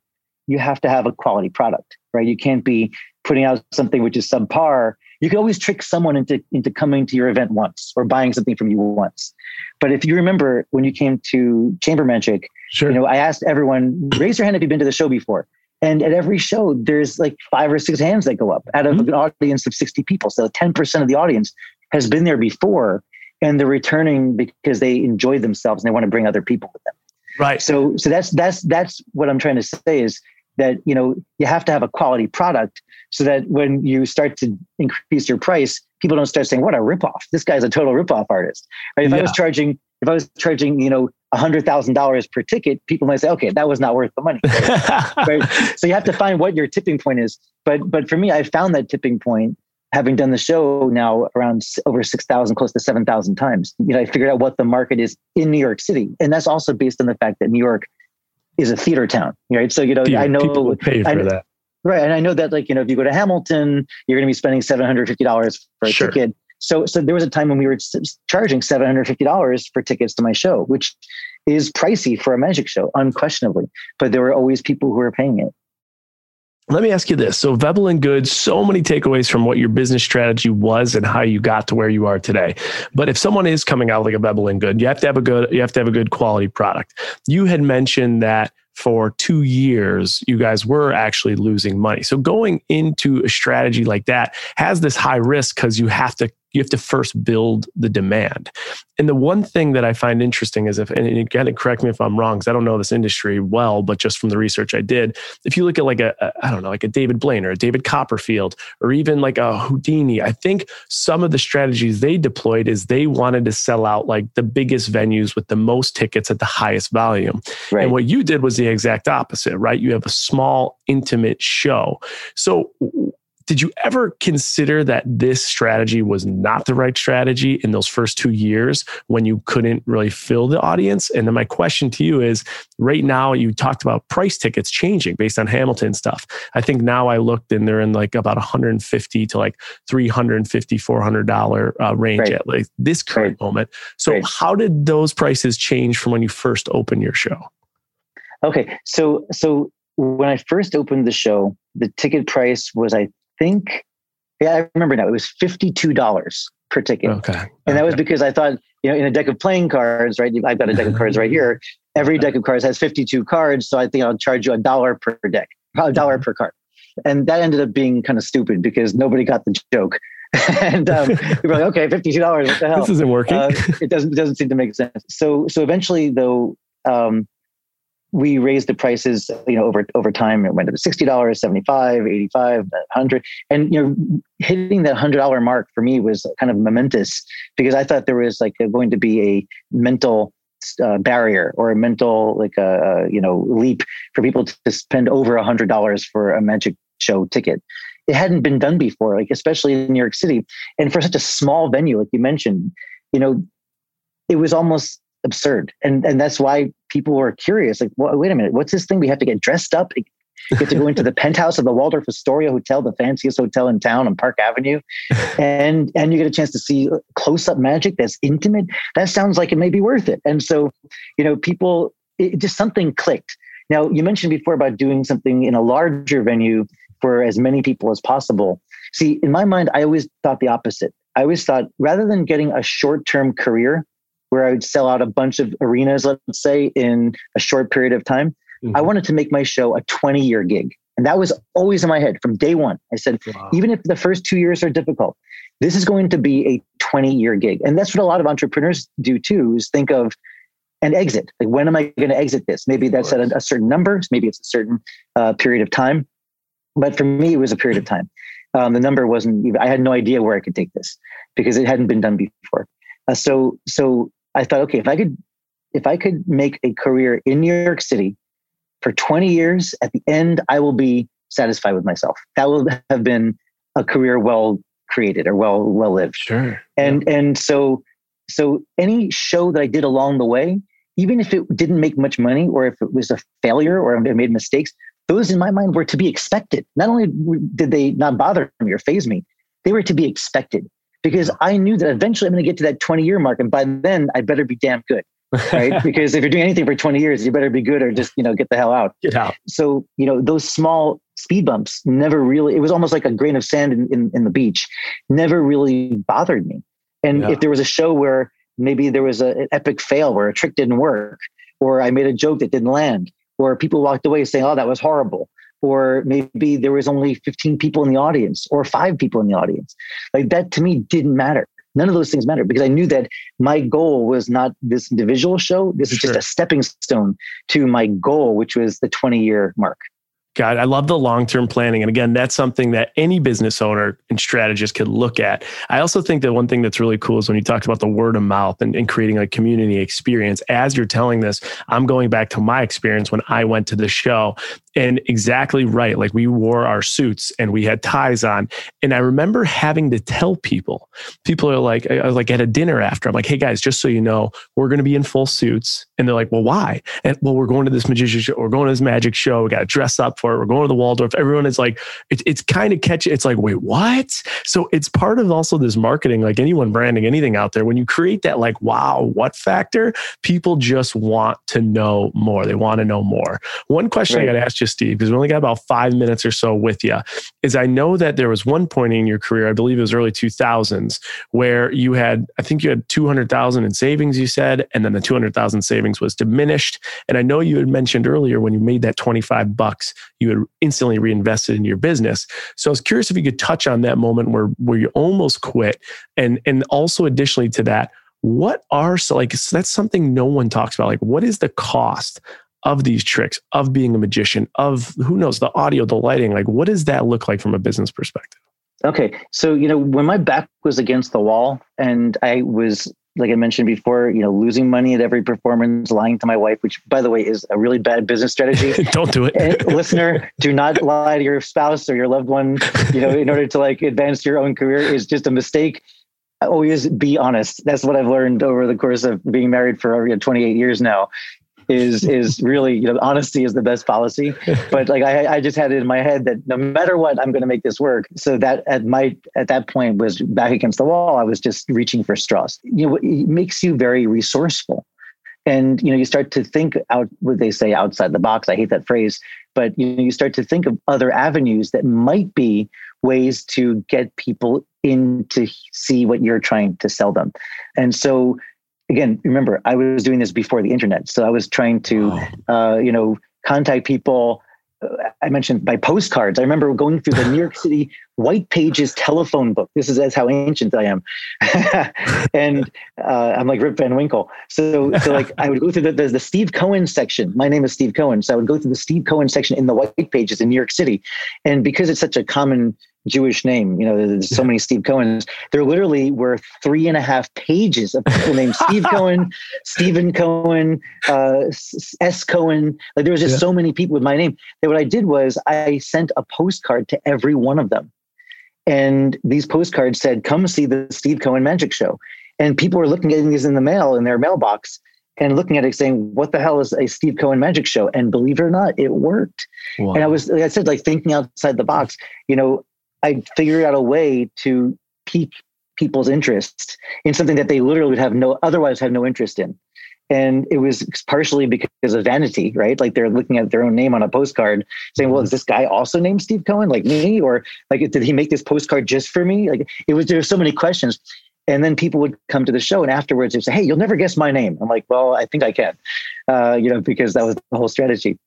you have to have a quality product, right? You can't be putting out something which is subpar. You can always trick someone into, into coming to your event once or buying something from you once. But if you remember when you came to Chamber Magic, sure. you know, I asked everyone, raise your hand if you've been to the show before. And at every show, there's like five or six hands that go up out of mm-hmm. an audience of 60 people. So 10% of the audience has been there before and they're returning because they enjoy themselves and they want to bring other people with them. Right. So so that's that's that's what I'm trying to say is that you know you have to have a quality product so that when you start to increase your price, people don't start saying, "What a ripoff! This guy's a total ripoff artist." Right? If yeah. I was charging, if I was charging, you know, a hundred thousand dollars per ticket, people might say, "Okay, that was not worth the money." right? So you have to find what your tipping point is. But but for me, I found that tipping point having done the show now around over 6,000, close to 7,000 times. You know, I figured out what the market is in New York City. And that's also based on the fact that New York is a theater town, right? So you know, I know pay for I, that, right? And I know that, like you know, if you go to Hamilton, you're going to be spending seven hundred fifty dollars for a sure. ticket. So, so there was a time when we were charging seven hundred fifty dollars for tickets to my show, which is pricey for a magic show, unquestionably. But there were always people who were paying it. Let me ask you this. So Veblen Goods, so many takeaways from what your business strategy was and how you got to where you are today. But if someone is coming out like a Veblen good, you have to have a good, you have to have a good quality product. You had mentioned that for two years, you guys were actually losing money. So going into a strategy like that has this high risk because you have to you have to first build the demand. And the one thing that I find interesting is if, and again, correct me if I'm wrong, because I don't know this industry well, but just from the research I did, if you look at like a, a I don't know, like a David Blaine or a David Copperfield, or even like a Houdini, I think some of the strategies they deployed is they wanted to sell out like the biggest venues with the most tickets at the highest volume. Right. And what you did was the exact opposite, right? You have a small, intimate show. So, did you ever consider that this strategy was not the right strategy in those first two years when you couldn't really fill the audience? And then my question to you is right now, you talked about price tickets changing based on Hamilton stuff. I think now I looked and they're in like about 150 to like 350, $400 uh, range right. at like this current right. moment. So, right. how did those prices change from when you first opened your show? Okay, so so when I first opened the show, the ticket price was I think, yeah, I remember now. It was fifty-two dollars per ticket. Okay, and okay. that was because I thought, you know, in a deck of playing cards, right? I've got a deck of cards right here. Every deck of cards has fifty-two cards, so I think I'll charge you a dollar per deck, a dollar per card, and that ended up being kind of stupid because nobody got the joke. and um, we were like, okay, fifty-two dollars. What the hell? This isn't working. Uh, it doesn't it doesn't seem to make sense. So so eventually, though, um, we raised the prices, you know, over over time. It went up to sixty dollars, 75 85 100 And you know, hitting that hundred dollar mark for me was kind of momentous because I thought there was like going to be a mental uh, barrier or a mental like a uh, you know leap for people to spend over a hundred dollars for a magic show ticket. It hadn't been done before, like especially in New York City, and for such a small venue, like you mentioned, you know, it was almost absurd. And and that's why people were curious. Like, well, wait a minute, what's this thing? We have to get dressed up. Get to go into the penthouse of the Waldorf Astoria Hotel, the fanciest hotel in town on Park Avenue, and and you get a chance to see uh, close up magic that's intimate. That sounds like it may be worth it. And so, you know, people, it just something clicked. Now, you mentioned before about doing something in a larger venue for as many people as possible. See, in my mind, I always thought the opposite. I always thought rather than getting a short term career where I would sell out a bunch of arenas, let's say, in a short period of time, mm-hmm. I wanted to make my show a 20 year gig. And that was always in my head from day one. I said, wow. even if the first two years are difficult, this is going to be a 20 year gig. And that's what a lot of entrepreneurs do too, is think of an exit. Like, when am I going to exit this? Maybe that's at a, a certain number. Maybe it's a certain uh, period of time. But for me, it was a period of time. Um, the number wasn't even, I had no idea where I could take this because it hadn't been done before. Uh, so, so I thought, okay, if I could, if I could make a career in New York City for 20 years, at the end, I will be satisfied with myself. That will have been a career well created or well well lived. Sure. And yeah. and so so any show that I did along the way, even if it didn't make much money or if it was a failure or I made mistakes, those in my mind were to be expected. Not only did they not bother me or faze me, they were to be expected because I knew that eventually I'm going to get to that 20 year mark. And by then I better be damn good. right? because if you're doing anything for 20 years, you better be good or just, you know, get the hell out. Get out. So, you know, those small speed bumps never really, it was almost like a grain of sand in, in, in the beach, never really bothered me. And yeah. if there was a show where maybe there was a, an epic fail where a trick didn't work, or I made a joke that didn't land, or people walked away saying, oh, that was horrible. Or maybe there was only 15 people in the audience or five people in the audience. Like that to me didn't matter. None of those things mattered because I knew that my goal was not this individual show. This is sure. just a stepping stone to my goal, which was the 20 year mark. God, I love the long term planning. And again, that's something that any business owner and strategist could look at. I also think that one thing that's really cool is when you talked about the word of mouth and, and, creating a community experience. As you're telling this, I'm going back to my experience when I went to the show and exactly right. Like we wore our suits and we had ties on. And I remember having to tell people, people are like, I was like at a dinner after, I'm like, hey guys, just so you know, we're going to be in full suits. And they're like, well, why? And well, we're going to this magician show, we're going to this magic show. We got to dress up for it. We're going to the Waldorf. Everyone is like, it, it's kind of catchy. It's like, wait, what? So it's part of also this marketing, like anyone branding anything out there. When you create that, like, wow, what factor, people just want to know more. They want to know more. One question right. I got to ask you, Steve, because we only got about five minutes or so with you, is I know that there was one point in your career, I believe it was early 2000s, where you had, I think you had 200,000 in savings, you said, and then the 200,000 savings was diminished. And I know you had mentioned earlier when you made that 25 bucks, you had instantly reinvested in your business. So I was curious if you could touch on that moment where, where you almost quit. And, and also additionally to that, what are so like so that's something no one talks about like what is the cost of these tricks, of being a magician, of who knows, the audio, the lighting? Like, what does that look like from a business perspective? Okay. So, you know, when my back was against the wall and I was, like I mentioned before, you know, losing money at every performance, lying to my wife, which by the way is a really bad business strategy. Don't do it. listener, do not lie to your spouse or your loved one, you know, in order to like advance your own career is just a mistake. Always be honest. That's what I've learned over the course of being married for you know, 28 years now is is really you know honesty is the best policy. But like I, I just had it in my head that no matter what i'm going to make this work. So that at my at that point was back against the wall. I was just reaching for straws. You know it makes you very resourceful. And you know you start to think out what they say outside the box. I hate that phrase. But you know you start to think of other avenues that might be ways to get people in to see what you're trying to sell them. And so again, remember, I was doing this before the internet. So I was trying to, uh, you know, contact people. Uh, I mentioned by postcards. I remember going through the New York City White Pages telephone book. This is as how ancient I am, and uh, I'm like Rip Van Winkle. So, so like I would go through the, the, the Steve Cohen section. My name is Steve Cohen, so I would go through the Steve Cohen section in the White Pages in New York City, and because it's such a common Jewish name. You know, there's so many Steve Cohens. There literally were three and a half pages of people named Steve Cohen, Stephen Cohen, uh, S. Cohen. Like there was just yeah. so many people with my name that what I did was I sent a postcard to every one of them. And these postcards said, come see the Steve Cohen magic show. And people were looking at these in the mail in their mailbox and looking at it saying, what the hell is a Steve Cohen magic show? And believe it or not, it worked. Wow. And I was, like I said, like thinking outside the box, you know, I figured out a way to pique people's interest in something that they literally would have no otherwise have no interest in. And it was partially because of vanity, right? Like they're looking at their own name on a postcard saying, well, is this guy also named Steve Cohen like me? Or like, did he make this postcard just for me? Like it was, there were so many questions. And then people would come to the show and afterwards they'd say, Hey, you'll never guess my name. I'm like, well, I think I can, uh, you know, because that was the whole strategy.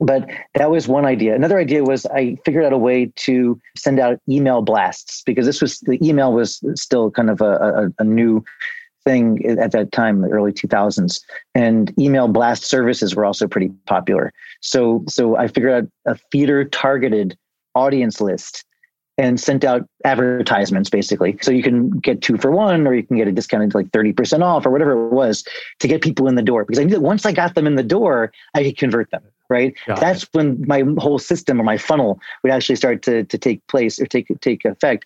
But that was one idea. Another idea was I figured out a way to send out email blasts because this was the email was still kind of a, a, a new thing at that time, the early 2000s. And email blast services were also pretty popular. So, so I figured out a theater targeted audience list and sent out advertisements basically. So you can get two for one, or you can get a discounted like 30% off or whatever it was to get people in the door. Because I knew that once I got them in the door, I could convert them. Right. Got That's it. when my whole system or my funnel would actually start to, to take place or take take effect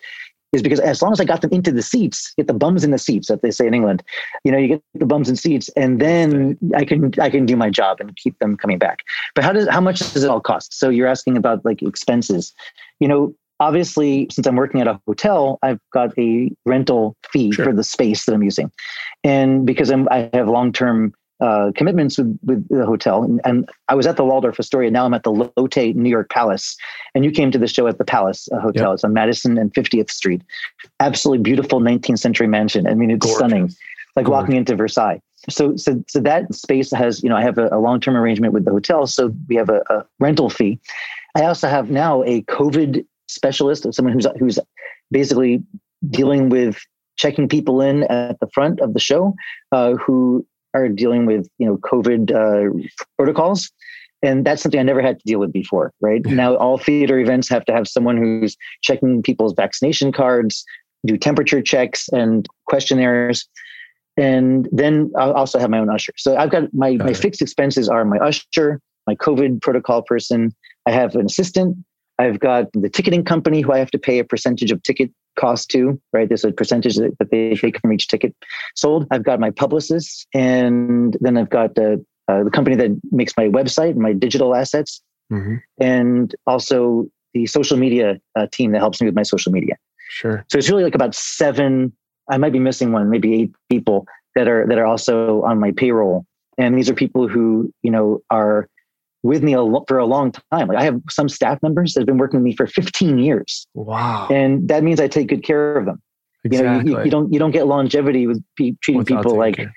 is because as long as I got them into the seats, get the bums in the seats, that they say in England, you know, you get the bums in seats, and then I can I can do my job and keep them coming back. But how does how much does it all cost? So you're asking about like expenses. You know, obviously, since I'm working at a hotel, I've got a rental fee sure. for the space that I'm using, and because I'm I have long term uh, commitments with, with the hotel. And, and, I was at the Waldorf Astoria. Now I'm at the Lotte New York Palace. And you came to the show at the Palace Hotel. Yep. It's on Madison and 50th Street. Absolutely beautiful 19th century mansion. I mean, it's Gorgeous. stunning, like Gorgeous. walking into Versailles. So, so, so that space has, you know, I have a, a long term arrangement with the hotel. So we have a, a rental fee. I also have now a COVID specialist, someone who's who's basically dealing with checking people in at the front of the show, uh, who are dealing with you know COVID uh, protocols, and that's something I never had to deal with before. Right yeah. now, all theater events have to have someone who's checking people's vaccination cards, do temperature checks and questionnaires. And then I also have my own usher. So I've got my, got my fixed expenses are my usher, my COVID protocol person. I have an assistant I've got the ticketing company who I have to pay a percentage of ticket cost to, right? There's a percentage that, they take from each ticket sold. I've got my publicists, and then I've got the, uh, the company that makes my website and my digital assets, mm-hmm. and also the social media uh, team that helps me with my social media. Sure. So it's really like about seven. I might be missing one, maybe eight people that are that are also on my payroll, and these are people who you know are with me a for a long time. Like I have some staff members that have been working with me for 15 years. Wow. And that means I take good care of them. Exactly. You know, you, you don't you don't get longevity with pe- treating Without people like care.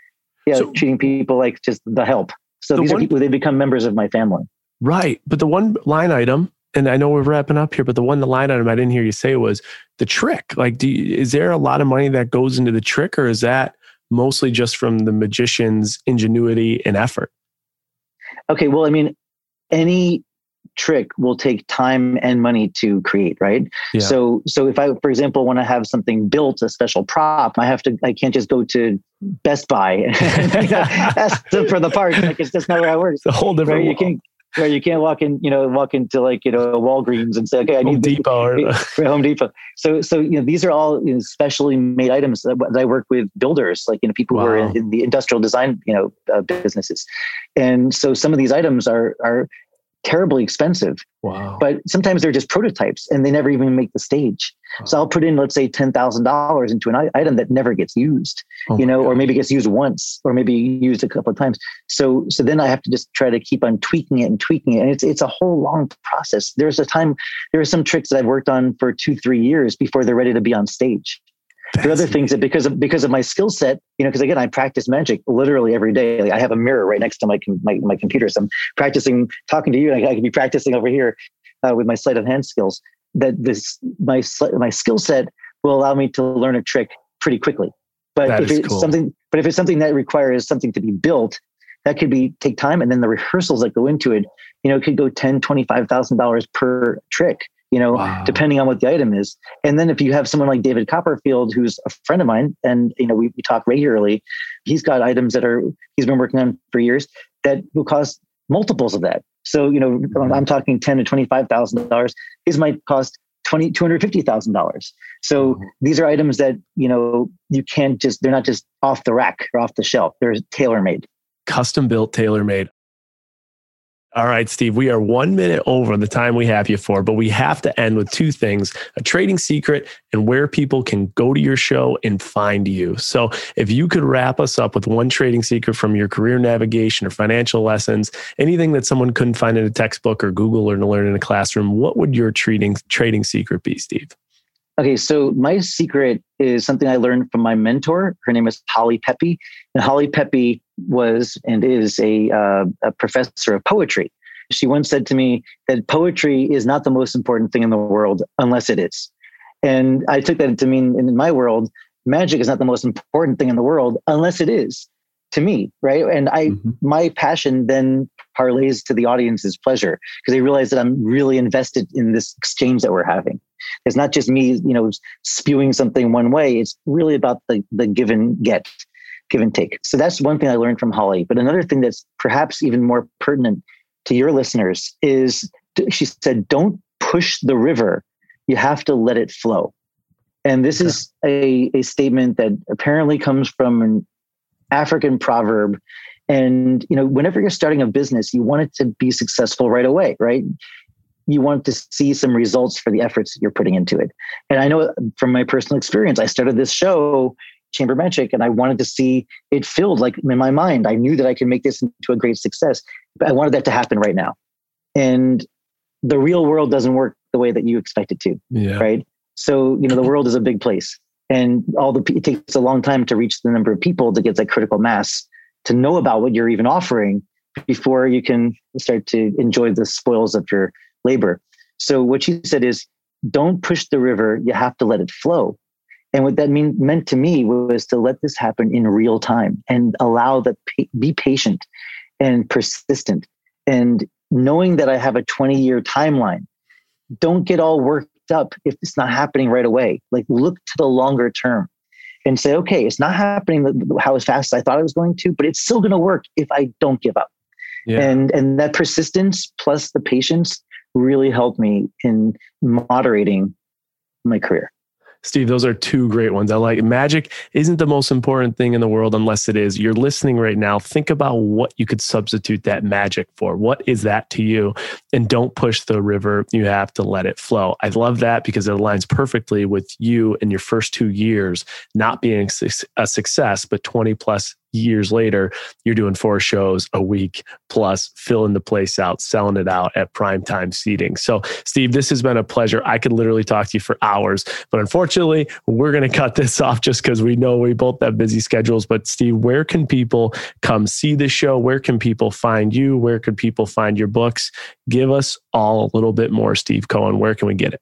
yeah, so, treating people like just the help. So the these one, are people they become members of my family. Right. But the one line item and I know we're wrapping up here, but the one the line item I didn't hear you say was the trick. Like, do you, is there a lot of money that goes into the trick, or is that mostly just from the magician's ingenuity and effort? Okay, well, I mean, any trick will take time and money to create right yeah. so so if i for example want to have something built a special prop i have to i can't just go to best buy and ask for the parts like it's just not how it works it's a whole different right? you can't where you can't walk in, you know, walk into like you know Walgreens and say, okay, I need Home need Depot or Home Depot. So, so you know, these are all you know, specially made items that, I work with builders, like you know, people wow. who are in, in, the industrial design, you know, uh, businesses, and so some of these items are are terribly expensive. Wow. But sometimes they're just prototypes and they never even make the stage. Wow. So I'll put in, let's say, $10,000 into an item that never gets used, oh you know, or maybe gets used once or maybe used a couple of times. So, so then I have to just try to keep on tweaking it and tweaking it. And it's, it's a whole long process. There's a time, there are some tricks that I've worked on for two, three years before they're ready to be on stage. There are other things that because of because of my skill set, you know, because again, I practice magic literally every day. Like I have a mirror right next to my my, my computer, so I'm practicing talking to you. I, I can be practicing over here uh, with my sleight of hand skills. That this my my skill set will allow me to learn a trick pretty quickly. But that if it's cool. something, but if it's something that requires something to be built, that could be take time, and then the rehearsals that go into it, you know, it could go ten, twenty five thousand dollars per trick you know, wow. depending on what the item is. And then if you have someone like David Copperfield, who's a friend of mine, and you know, we, we talk regularly, he's got items that are he's been working on for years that will cost multiples of that. So, you know, mm-hmm. I'm talking ten to twenty-five thousand dollars. His might cost twenty two hundred fifty thousand dollars. So mm-hmm. these are items that you know you can't just they're not just off the rack or off the shelf. They're tailor made, custom built, tailor made. All right, Steve, we are one minute over the time we have you for, but we have to end with two things a trading secret and where people can go to your show and find you. So, if you could wrap us up with one trading secret from your career navigation or financial lessons, anything that someone couldn't find in a textbook or Google or to learn in a classroom, what would your trading, trading secret be, Steve? Okay, so my secret is something I learned from my mentor. Her name is Holly Pepe, and Holly Pepe was and is a, uh, a professor of poetry. She once said to me that poetry is not the most important thing in the world unless it is. And I took that to mean in my world, magic is not the most important thing in the world unless it is to me, right? And I, mm-hmm. my passion then parlays to the audience's pleasure because they realize that I'm really invested in this exchange that we're having. It's not just me, you know, spewing something one way. It's really about the the give and get, give and take. So that's one thing I learned from Holly. But another thing that's perhaps even more pertinent to your listeners is she said, "Don't push the river. You have to let it flow." And this okay. is a, a statement that apparently comes from an African proverb. And you know, whenever you're starting a business, you want it to be successful right away, right? you want to see some results for the efforts you're putting into it. And I know from my personal experience, I started this show, Chamber Magic, and I wanted to see it filled like in my mind. I knew that I could make this into a great success, but I wanted that to happen right now. And the real world doesn't work the way that you expect it to. Yeah. Right. So, you know, the world is a big place and all the, it takes a long time to reach the number of people to get that critical mass to know about what you're even offering before you can start to enjoy the spoils of your labor. So what she said is, don't push the river. You have to let it flow. And what that mean, meant to me was to let this happen in real time and allow that, be patient and persistent. And knowing that I have a 20 year timeline, don't get all worked up if it's not happening right away. Like look to the longer term and say, okay, it's not happening how as fast as I thought it was going to, but it's still going to work if I don't give up. Yeah. And and that persistence plus the patience really helped me in moderating my career. Steve, those are two great ones. I like magic isn't the most important thing in the world unless it is. You're listening right now. Think about what you could substitute that magic for. What is that to you? And don't push the river. You have to let it flow. I love that because it aligns perfectly with you in your first two years not being a success, but 20 plus years later, you're doing four shows a week plus filling the place out, selling it out at prime time seating. So, Steve, this has been a pleasure. I could literally talk to you for hours, but unfortunately, we're going to cut this off just because we know we both have busy schedules. But, Steve, where can people come see the show? Where can people find you? Where can people find your books? Give us all a little bit more, Steve Cohen. Where can we get it?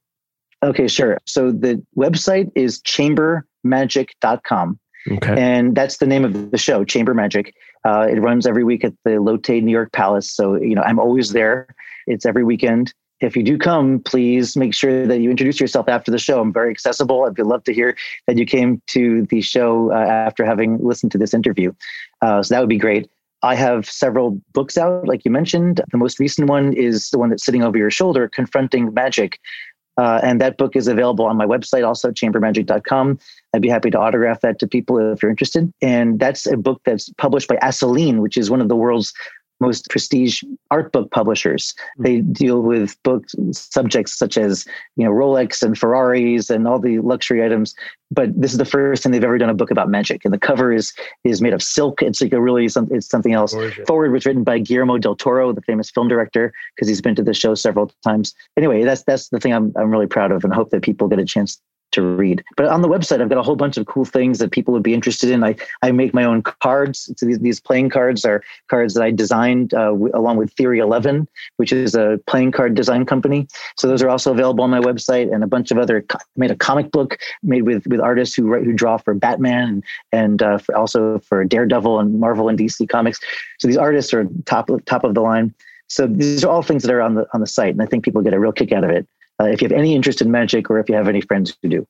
Okay, sure. So the website is chambermagic.com. Okay. And that's the name of the show, Chamber Magic. Uh, it runs every week at the Lotte New York Palace. So, you know, I'm always there. It's every weekend. If you do come, please make sure that you introduce yourself after the show. I'm very accessible. I'd love to hear that you came to the show uh, after having listened to this interview. Uh, so that would be great. I have several books out, like you mentioned. The most recent one is the one that's sitting over your shoulder, Confronting Magic, uh, and that book is available on my website, also chambermagic.com. I'd be happy to autograph that to people if you're interested. And that's a book that's published by Assouline, which is one of the world's most prestige art book publishers. Hmm. They deal with book subjects such as you know Rolex and Ferraris and all the luxury items. But this is the first time they've ever done a book about magic, and the cover is is made of silk. It's like a really it's something else. Gorgeous. Forward was written by Guillermo del Toro, the famous film director, because he's been to the show several times. Anyway, that's that's the thing I'm I'm really proud of, and hope that people get a chance to read. But on the website, I've got a whole bunch of cool things that people would be interested in. I, I make my own cards. So these, these playing cards are cards that I designed uh, w- along with Theory 11, which is a playing card design company. So those are also available on my website and a bunch of other, co- made a comic book made with, with artists who write, who draw for Batman and, uh, for also for Daredevil and Marvel and DC comics. So these artists are top, top of the line. So these are all things that are on the, on the site. And I think people get a real kick out of it uh, if you have any interest in magic or if you have any friends who do.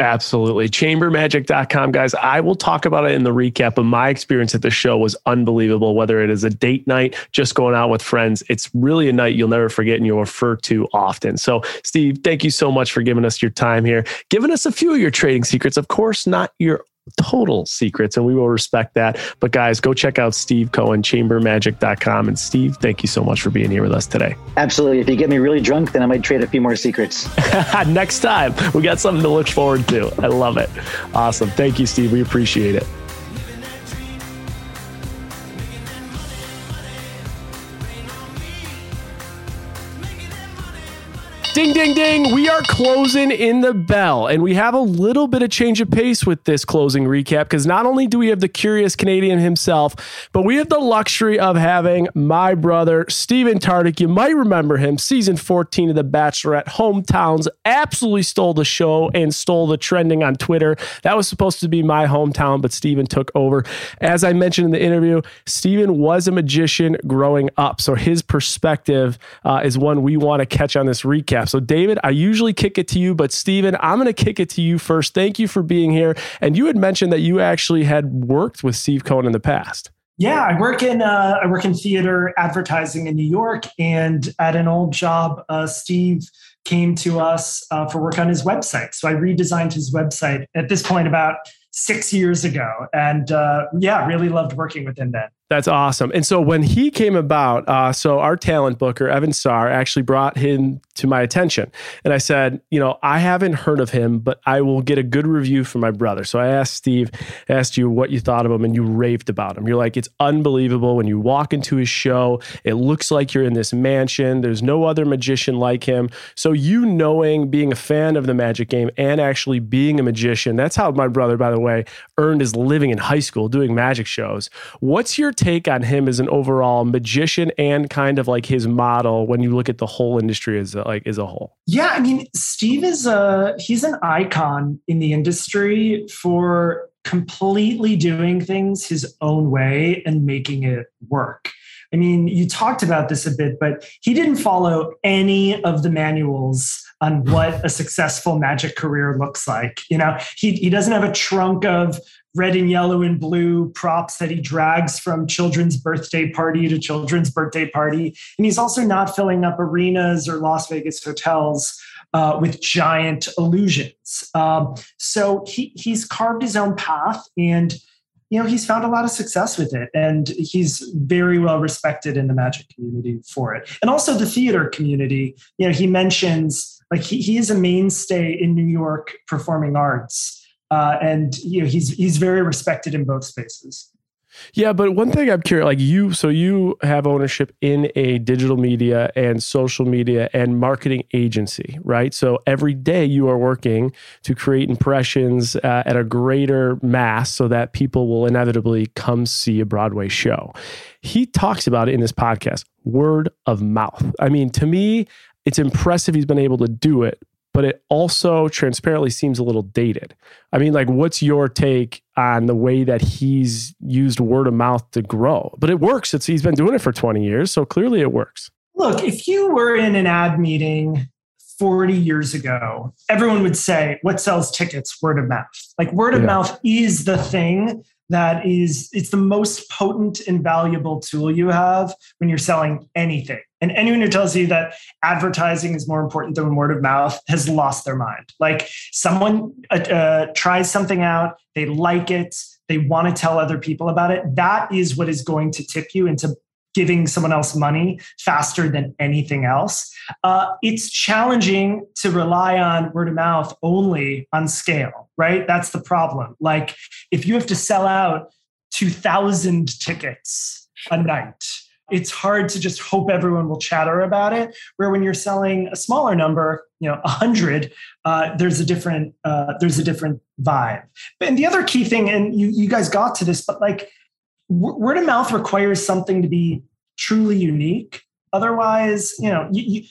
Absolutely. Chambermagic.com, guys. I will talk about it in the recap, but my experience at the show was unbelievable. Whether it is a date night, just going out with friends, it's really a night you'll never forget and you'll refer to often. So, Steve, thank you so much for giving us your time here, giving us a few of your trading secrets. Of course, not your total secrets, and we will respect that. But guys, go check out Steve Cohen, chambermagic.com. And Steve, thank you so much for being here with us today. Absolutely. If you get me really drunk, then I might trade a few more secrets. Next time, we got something to look forward to. I love it. Awesome. Thank you, Steve. We appreciate it. Ding, ding, ding. We are closing in the bell, and we have a little bit of change of pace with this closing recap because not only do we have the curious Canadian himself, but we have the luxury of having my brother, Stephen Tartick. You might remember him, season 14 of The Bachelorette Hometowns, absolutely stole the show and stole the trending on Twitter. That was supposed to be my hometown, but Stephen took over. As I mentioned in the interview, Stephen was a magician growing up, so his perspective uh, is one we want to catch on this recap. So, David, I usually kick it to you, but Stephen, I'm going to kick it to you first. Thank you for being here. And you had mentioned that you actually had worked with Steve Cohen in the past. Yeah, I work in uh, I work in theater advertising in New York, and at an old job, uh, Steve came to us uh, for work on his website. So I redesigned his website at this point about six years ago, and uh, yeah, really loved working with him then. That's awesome. And so when he came about, uh, so our talent booker, Evan Sahr, actually brought him to my attention. And I said, you know, I haven't heard of him, but I will get a good review from my brother. So I asked Steve, asked you what you thought of him, and you raved about him. You're like, it's unbelievable. When you walk into his show, it looks like you're in this mansion. There's no other magician like him. So you knowing, being a fan of the magic game and actually being a magician, that's how my brother, by the way, earned his living in high school doing magic shows. What's your take on him as an overall magician and kind of like his model when you look at the whole industry as a, like as a whole? Yeah, I mean, Steve is a he's an icon in the industry for completely doing things his own way and making it work. I mean, you talked about this a bit, but he didn't follow any of the manuals on what a successful magic career looks like. You know, he, he doesn't have a trunk of red and yellow and blue props that he drags from children's birthday party to children's birthday party. And he's also not filling up arenas or Las Vegas hotels uh, with giant illusions. Um, so he, he's carved his own path and you know he's found a lot of success with it and he's very well respected in the magic community for it and also the theater community you know he mentions like he, he is a mainstay in new york performing arts uh, and you know he's he's very respected in both spaces. Yeah, but one thing I'm curious, like you, so you have ownership in a digital media and social media and marketing agency, right? So every day you are working to create impressions uh, at a greater mass so that people will inevitably come see a Broadway show. He talks about it in this podcast word of mouth. I mean, to me, it's impressive he's been able to do it, but it also transparently seems a little dated. I mean, like, what's your take on the way that he's used word of mouth to grow? But it works. It's he's been doing it for 20 years, so clearly it works. Look, if you were in an ad meeting 40 years ago, everyone would say, What sells tickets? Word of mouth. Like, word of yeah. mouth is the thing that is it's the most potent and valuable tool you have when you're selling anything. And anyone who tells you that advertising is more important than word of mouth has lost their mind. Like someone uh, uh, tries something out they like it they want to tell other people about it that is what is going to tip you into giving someone else money faster than anything else. Uh, it's challenging to rely on word of mouth only on scale, right? That's the problem. Like if you have to sell out 2,000 tickets a night, it's hard to just hope everyone will chatter about it. Where when you're selling a smaller number, you know, a hundred, uh, there's a different uh, there's a different vibe. And the other key thing, and you you guys got to this, but like word of mouth requires something to be truly unique. Otherwise, you know, you, you,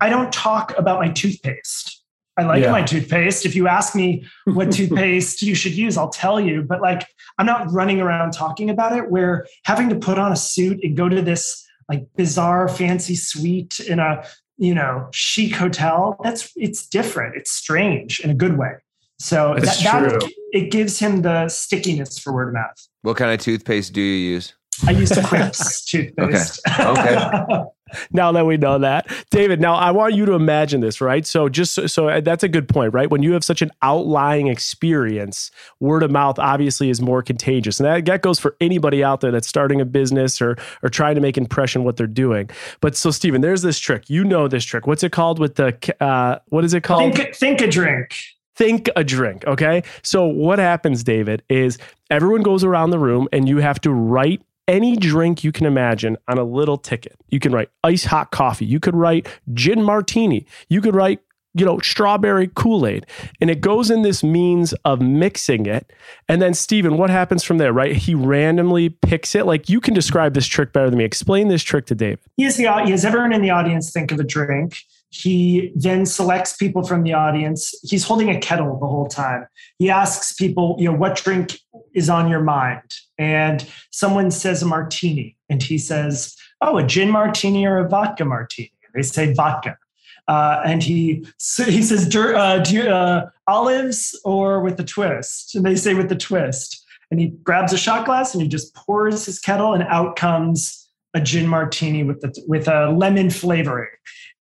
I don't talk about my toothpaste. I like yeah. my toothpaste. If you ask me what toothpaste you should use, I'll tell you. But like, I'm not running around talking about it. Where having to put on a suit and go to this like bizarre fancy suite in a you know chic hotel. That's it's different. It's strange in a good way. So that, that, it gives him the stickiness for word of mouth. What kind of toothpaste do you use? I use Quip's toothpaste. Okay. Okay. now that we know that. David, now I want you to imagine this, right? So just so, so uh, that's a good point, right? When you have such an outlying experience, word of mouth obviously is more contagious. And that, that goes for anybody out there that's starting a business or or trying to make impression what they're doing. But so Stephen, there's this trick. You know this trick. What's it called with the uh what is it called? Think, think a drink think a drink. Okay. So, what happens, David, is everyone goes around the room and you have to write any drink you can imagine on a little ticket. You can write ice hot coffee. You could write gin martini. You could write, you know, strawberry Kool Aid. And it goes in this means of mixing it. And then, Stephen, what happens from there, right? He randomly picks it. Like you can describe this trick better than me. Explain this trick to David. He has, the, he has everyone in the audience think of a drink. He then selects people from the audience. He's holding a kettle the whole time. He asks people, you know, what drink is on your mind? And someone says a martini. And he says, oh, a gin martini or a vodka martini? They say vodka. Uh, and he he says, uh, you, uh, olives or with the twist? And they say with the twist. And he grabs a shot glass and he just pours his kettle, and out comes a gin martini with the with a lemon flavoring.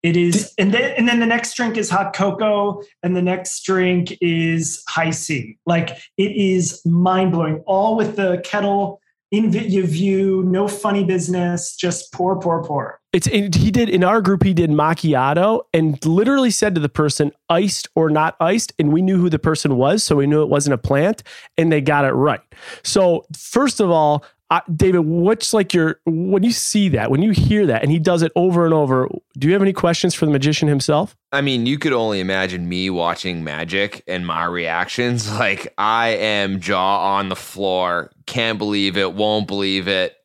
It is, and then and then the next drink is hot cocoa, and the next drink is Hi-C. Like it is mind blowing. All with the kettle in view, no funny business, just pour, pour, pour. It's he did in our group. He did macchiato and literally said to the person, "Iced or not iced," and we knew who the person was, so we knew it wasn't a plant, and they got it right. So first of all, David, what's like your when you see that, when you hear that, and he does it over and over? Do you have any questions for the magician himself? I mean, you could only imagine me watching magic and my reactions. Like I am jaw on the floor, can't believe it, won't believe it.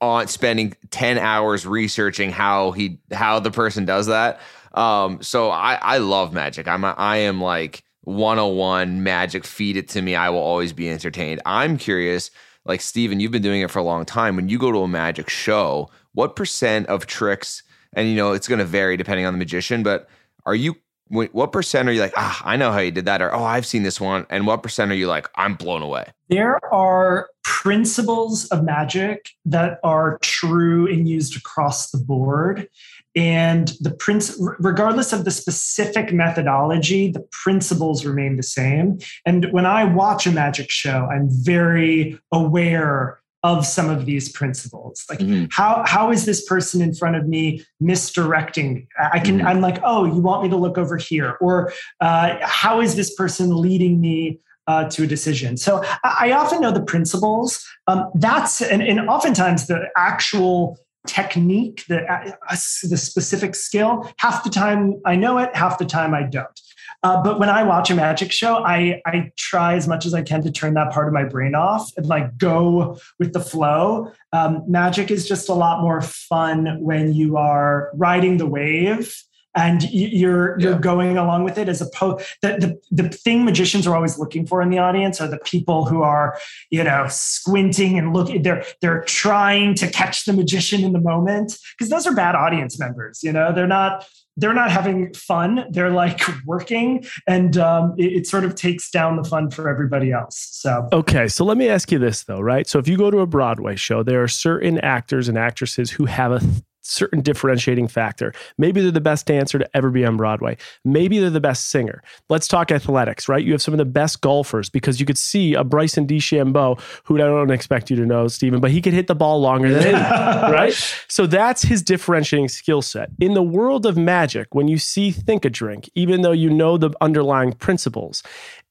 On spending ten hours researching how he how the person does that. Um, so I I love magic. I'm a, I am like 101 magic. Feed it to me. I will always be entertained. I'm curious like Steven, you've been doing it for a long time. When you go to a magic show, what percent of tricks, and you know, it's going to vary depending on the magician, but are you, what percent are you like, ah, I know how you did that? Or, oh, I've seen this one. And what percent are you like, I'm blown away? There are principles of magic that are true and used across the board and the prince regardless of the specific methodology the principles remain the same and when i watch a magic show i'm very aware of some of these principles like mm-hmm. how how is this person in front of me misdirecting me i can mm-hmm. i'm like oh you want me to look over here or uh, how is this person leading me uh, to a decision. So I, I often know the principles. Um, that's and, and oftentimes the actual technique, the, uh, the specific skill. Half the time I know it, half the time I don't. Uh, but when I watch a magic show, I, I try as much as I can to turn that part of my brain off and like go with the flow. Um, magic is just a lot more fun when you are riding the wave and you're you're yeah. going along with it as opposed the, the the thing magicians are always looking for in the audience are the people who are you know squinting and looking they're they're trying to catch the magician in the moment because those are bad audience members you know they're not they're not having fun. They're like working and um, it, it, sort of takes down the fun for everybody else so. Okay so let me ask you this though right? So if you go to a broadway show there are certain actors and actresses who have a certain differentiating factor. Maybe they're the best dancer to ever be on Broadway. Maybe they're the best singer. Let's talk athletics, right? You have some of the best golfers because you could see a Bryson DeChambeau, who I don't expect you to know, Stephen, but he could hit the ball longer than anyone, right? So that's his differentiating skill set. In the world of magic, when you see Think a Drink, even though you know the underlying principles,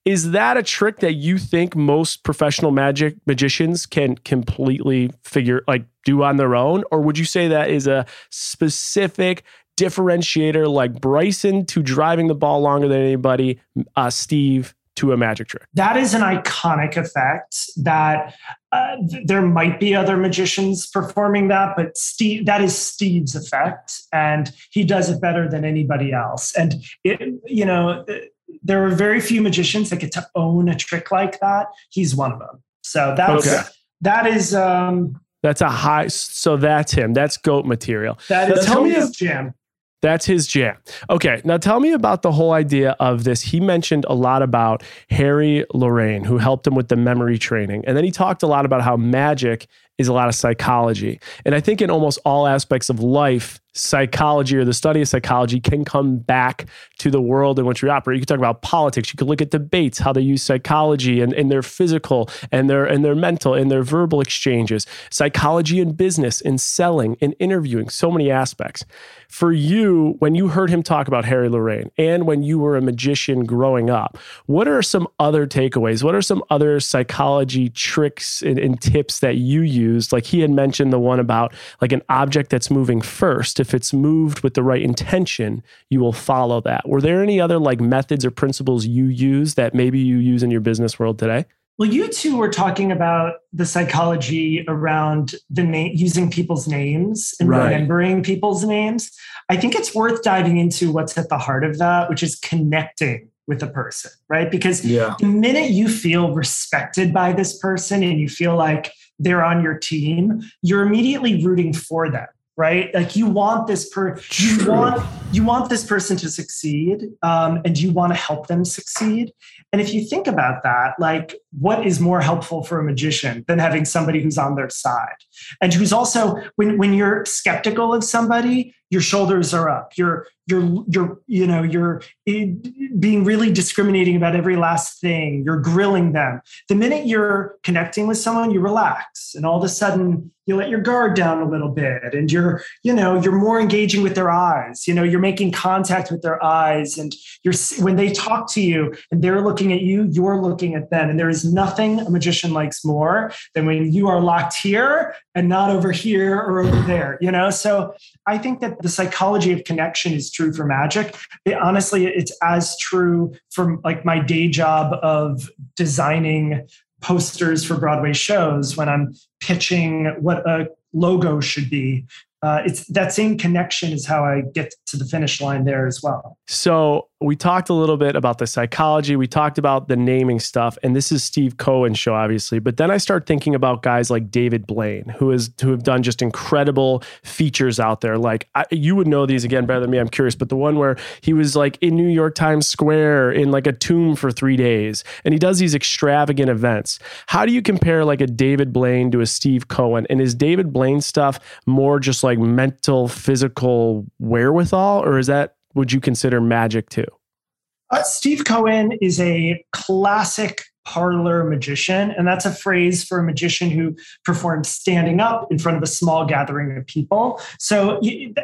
is that a trick that you think most professional magic magicians can completely figure, like do on their own? Or would you say that is a specific differentiator like Bryson to driving the ball longer than anybody, uh, Steve to a magic trick? That is an iconic effect that uh, there might be other magicians performing that, but Steve, that is Steve's effect, and he does it better than anybody else. And it, you know, there are very few magicians that get to own a trick like that. He's one of them. So that's okay. that is um that's a high so that's him. That's goat material. That is tell me his jam. That's his jam. Okay, now tell me about the whole idea of this. He mentioned a lot about Harry Lorayne, who helped him with the memory training. And then he talked a lot about how magic is a lot of psychology. And I think in almost all aspects of life, psychology or the study of psychology can come back to the world in which we operate. You could talk about politics. You could look at debates, how they use psychology and, and their physical and their and their mental and their verbal exchanges, psychology in business, in selling, in interviewing, so many aspects. For you, when you heard him talk about Harry Lorayne and when you were a magician growing up, what are some other takeaways? What are some other psychology tricks and, and tips that you used? Like he had mentioned the one about like an object that's moving first if it's moved with the right intention, you will follow that. Were there any other like methods or principles you use that maybe you use in your business world today? Well, you two were talking about the psychology around the name using people's names and right. remembering people's names. I think it's worth diving into what's at the heart of that, which is connecting with a person, right? Because yeah. the minute you feel respected by this person and you feel like they're on your team, you're immediately rooting for them right? Like you want this per you want you want this person to succeed um, and you want to help them succeed. And if you think about that like what is more helpful for a magician than having somebody who's on their side? And who's also when when you're skeptical of somebody your shoulders are up you're you're you're you know you're being really discriminating about every last thing. You're grilling them. The minute you're connecting with someone you relax. And all of a sudden you let your guard down a little bit and you're you know you're more engaging with their eyes. You know you're making contact with their eyes and you're when they talk to you and they're looking at you you're looking at them. And there is nothing a magician likes more than when you are locked here and not over here or over there you know? So i think that the psychology of connection is true for magic. It, honestly, it's as true for like my day job of designing posters for Broadway shows when I'm pitching what a logo should be uh, it's that same connection is how I get to the finish line there as well. So we talked a little bit about the psychology. We talked about the naming stuff, and this is Steve Cohen's show, obviously. But then I start thinking about guys like David Blaine, who is who have done just incredible features out there. Like I, you would know these again better than me. I'm curious, but the one where he was like in New York Times Square in like a tomb for three days, and he does these extravagant events. How do you compare like a David Blaine to a Steve Cohen? And is David Blaine stuff more just like like mental, physical wherewithal, or is that would you consider magic too? Uh, Steve Cohen is a classic parlor magician. And that's a phrase for a magician who performs standing up in front of a small gathering of people. So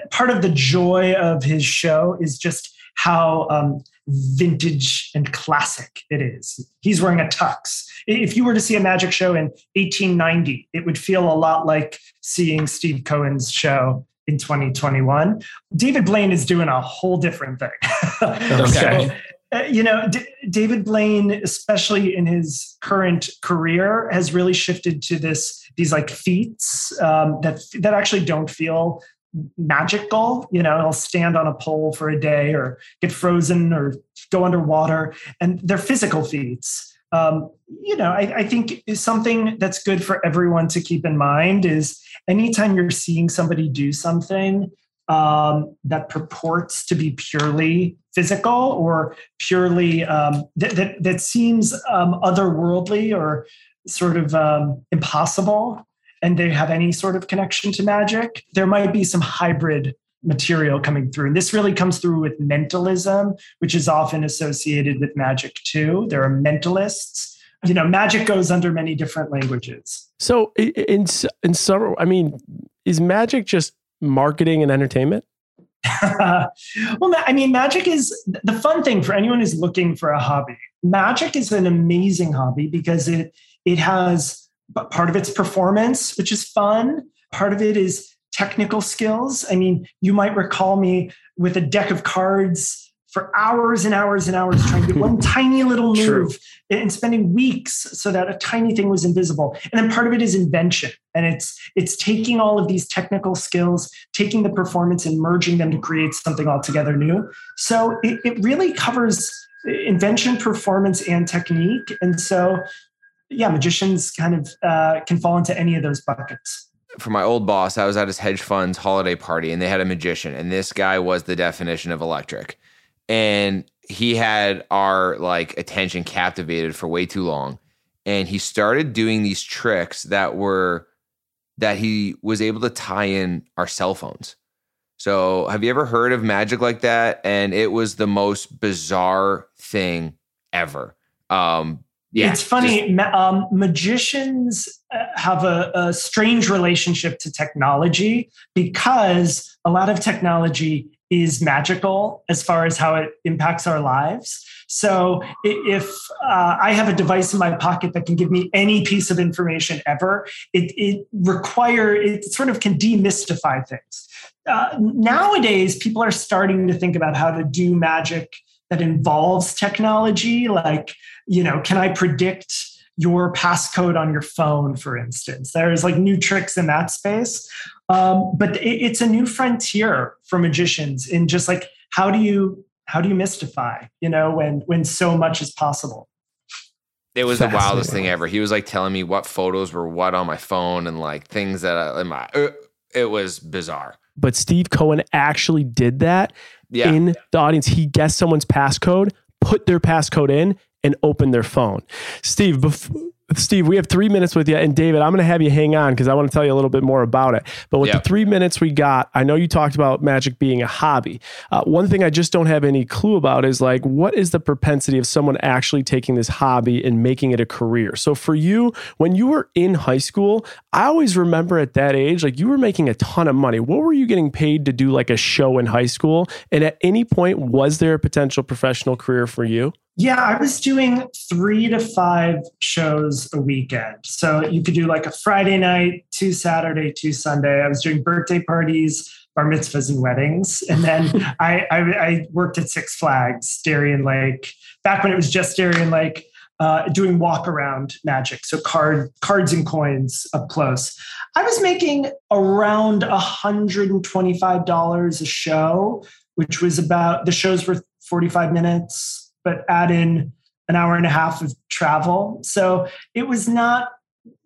part of the joy of his show is just how um, vintage and classic it is. He's wearing a tux. If you were to see a magic show in 1890, it would feel a lot like seeing Steve Cohen's show in 2021. David Blaine is doing a whole different thing. okay. So, uh, you know, D- David Blaine, especially in his current career, has really shifted to this these like feats um, that that actually don't feel magical. You know, he'll stand on a pole for a day, or get frozen, or go underwater, and they're physical feats um, you know, I, I think something that's good for everyone to keep in mind is anytime you're seeing somebody do something um, that purports to be purely physical or purely um, that, that, that seems um, otherworldly or sort of um, impossible, and they have any sort of connection to magic, there might be some hybrid material coming through. And this really comes through with mentalism, which is often associated with magic too. There are mentalists. You know, magic goes under many different languages. So, in in some, I mean, is magic just marketing and entertainment? well, I mean, magic is the fun thing for anyone who's looking for a hobby. Magic is an amazing hobby because it it has part of its performance, which is fun. Part of it is technical skills. I mean, you might recall me with a deck of cards for hours and hours and hours trying to do one tiny little move and spending weeks so that a tiny thing was invisible. And then part of it is invention. And it's it's taking all of these technical skills taking the performance and merging them to create something altogether new. So it, it really covers invention performance and technique. And so yeah magicians kind of uh, can fall into any of those buckets for my old boss, I was at his hedge fund's holiday party and they had a magician, and this guy was the definition of electric. And he had our like attention captivated for way too long. And he started doing these tricks that were that he was able to tie in our cell phones. So, have you ever heard of magic like that? And it was the most bizarre thing ever. Um, yeah, it's funny. Just, um, magicians uh, have a, a strange relationship to technology because a lot of technology is magical as far as how it impacts our lives. So if uh, I have a device in my pocket that can give me any piece of information ever, it, it require it sort of can demystify things. Uh, nowadays, people are starting to think about how to do magic that involves technology, like you know, can I predict your passcode on your phone, for instance. There's like new tricks in that space. Um, but it, it's a new frontier for magicians in just like how do you how do you mystify, you know, when when so much is possible. It was the wildest thing ever. He was like telling me what photos were what on my phone and like things that I, in my, uh, it was bizarre. But Steve Cohen actually did that yeah. in the audience. He guessed someone's passcode, put their passcode in, and open their phone. Steve, before, Steve, we have three minutes with you. And David, I'm going to have you hang on because I want to tell you a little bit more about it. But with yep. the three minutes we got, I know you talked about magic being a hobby. Uh, one thing I just don't have any clue about is like, what is the propensity of someone actually taking this hobby and making it a career? So for you, when you were in high school, I always remember at that age, like you were making a ton of money. What were you getting paid to do like a show in high school? And at any point, was there a potential professional career for you? Yeah, I was doing three to five shows a weekend. So you could do like a Friday night, two Saturday, two Sunday. I was doing birthday parties, bar mitzvahs, and weddings. And then I, I, I, worked at Six Flags, Darien Lake, back when it was just Darien Lake, uh, doing walk around magic. So card, cards and coins up close. I was making around $125 a show, which was about the shows were 45 minutes but add in an hour and a half of travel. So it was not,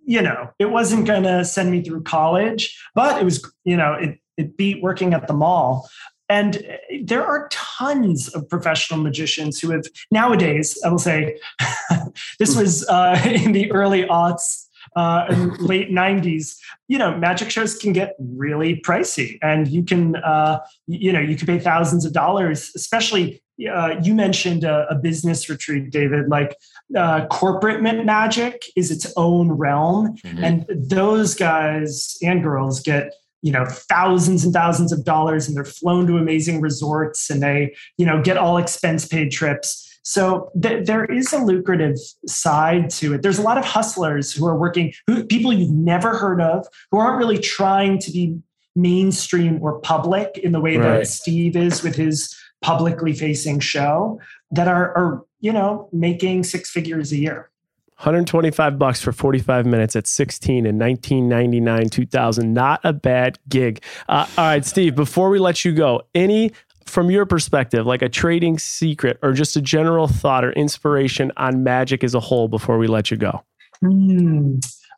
you know, it wasn't going to send me through college, but it was, you know, it, it beat working at the mall. And there are tons of professional magicians who have nowadays, I will say, this was uh, in the early aughts uh, and late 90s you know magic shows can get really pricey and you can uh, you know you can pay thousands of dollars especially uh, you mentioned a, a, business retreat, David. Like uh, corporate magic is its own realm, mm-hmm. and those guys and girls get you know thousands and thousands of dollars, and they're flown to amazing resorts, and they you know get all expense paid trips. So th- there is a lucrative side to it. There's a lot of hustlers who are working, who, people you've never heard of, who aren't really trying to be mainstream or public in the way right. that Steve is with his publicly facing show that are, are you know making six figures a year. 125 bucks for 45 minutes at 16 in 1999 2000 not a bad gig. Uh, all right steve before we let you go any from your perspective like a trading secret or just a general thought or inspiration on magic as a whole before we let you go? Hmm.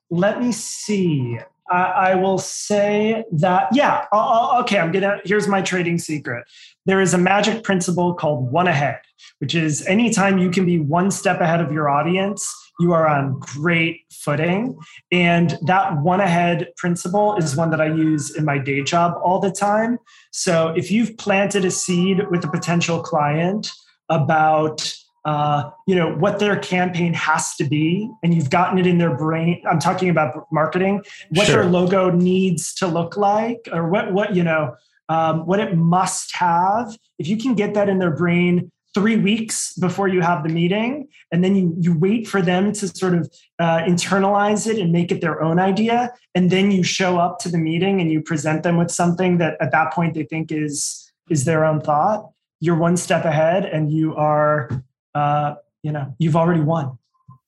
let me see I, will say that, yeah, I'll, I'll, okay, I'm gonna, here's my trading secret. There is a magic principle called one ahead, which is anytime you can be one step ahead of your audience, you are on great footing. And that one ahead principle is one that I use in my day job all the time. So if you've planted a seed with a potential client about uh, you know what their campaign has to be and you've gotten it in their brain. I'm talking about marketing. What sure. their logo needs to look like or what what you know um, what it must have. If you can get that in their brain three weeks before you have the meeting and then you you wait for them to sort of uh, internalize it and make it their own idea and then you show up to the meeting and you present them with something that at that point they think is is their own thought you're one step ahead and you are uh, you know, you've already won.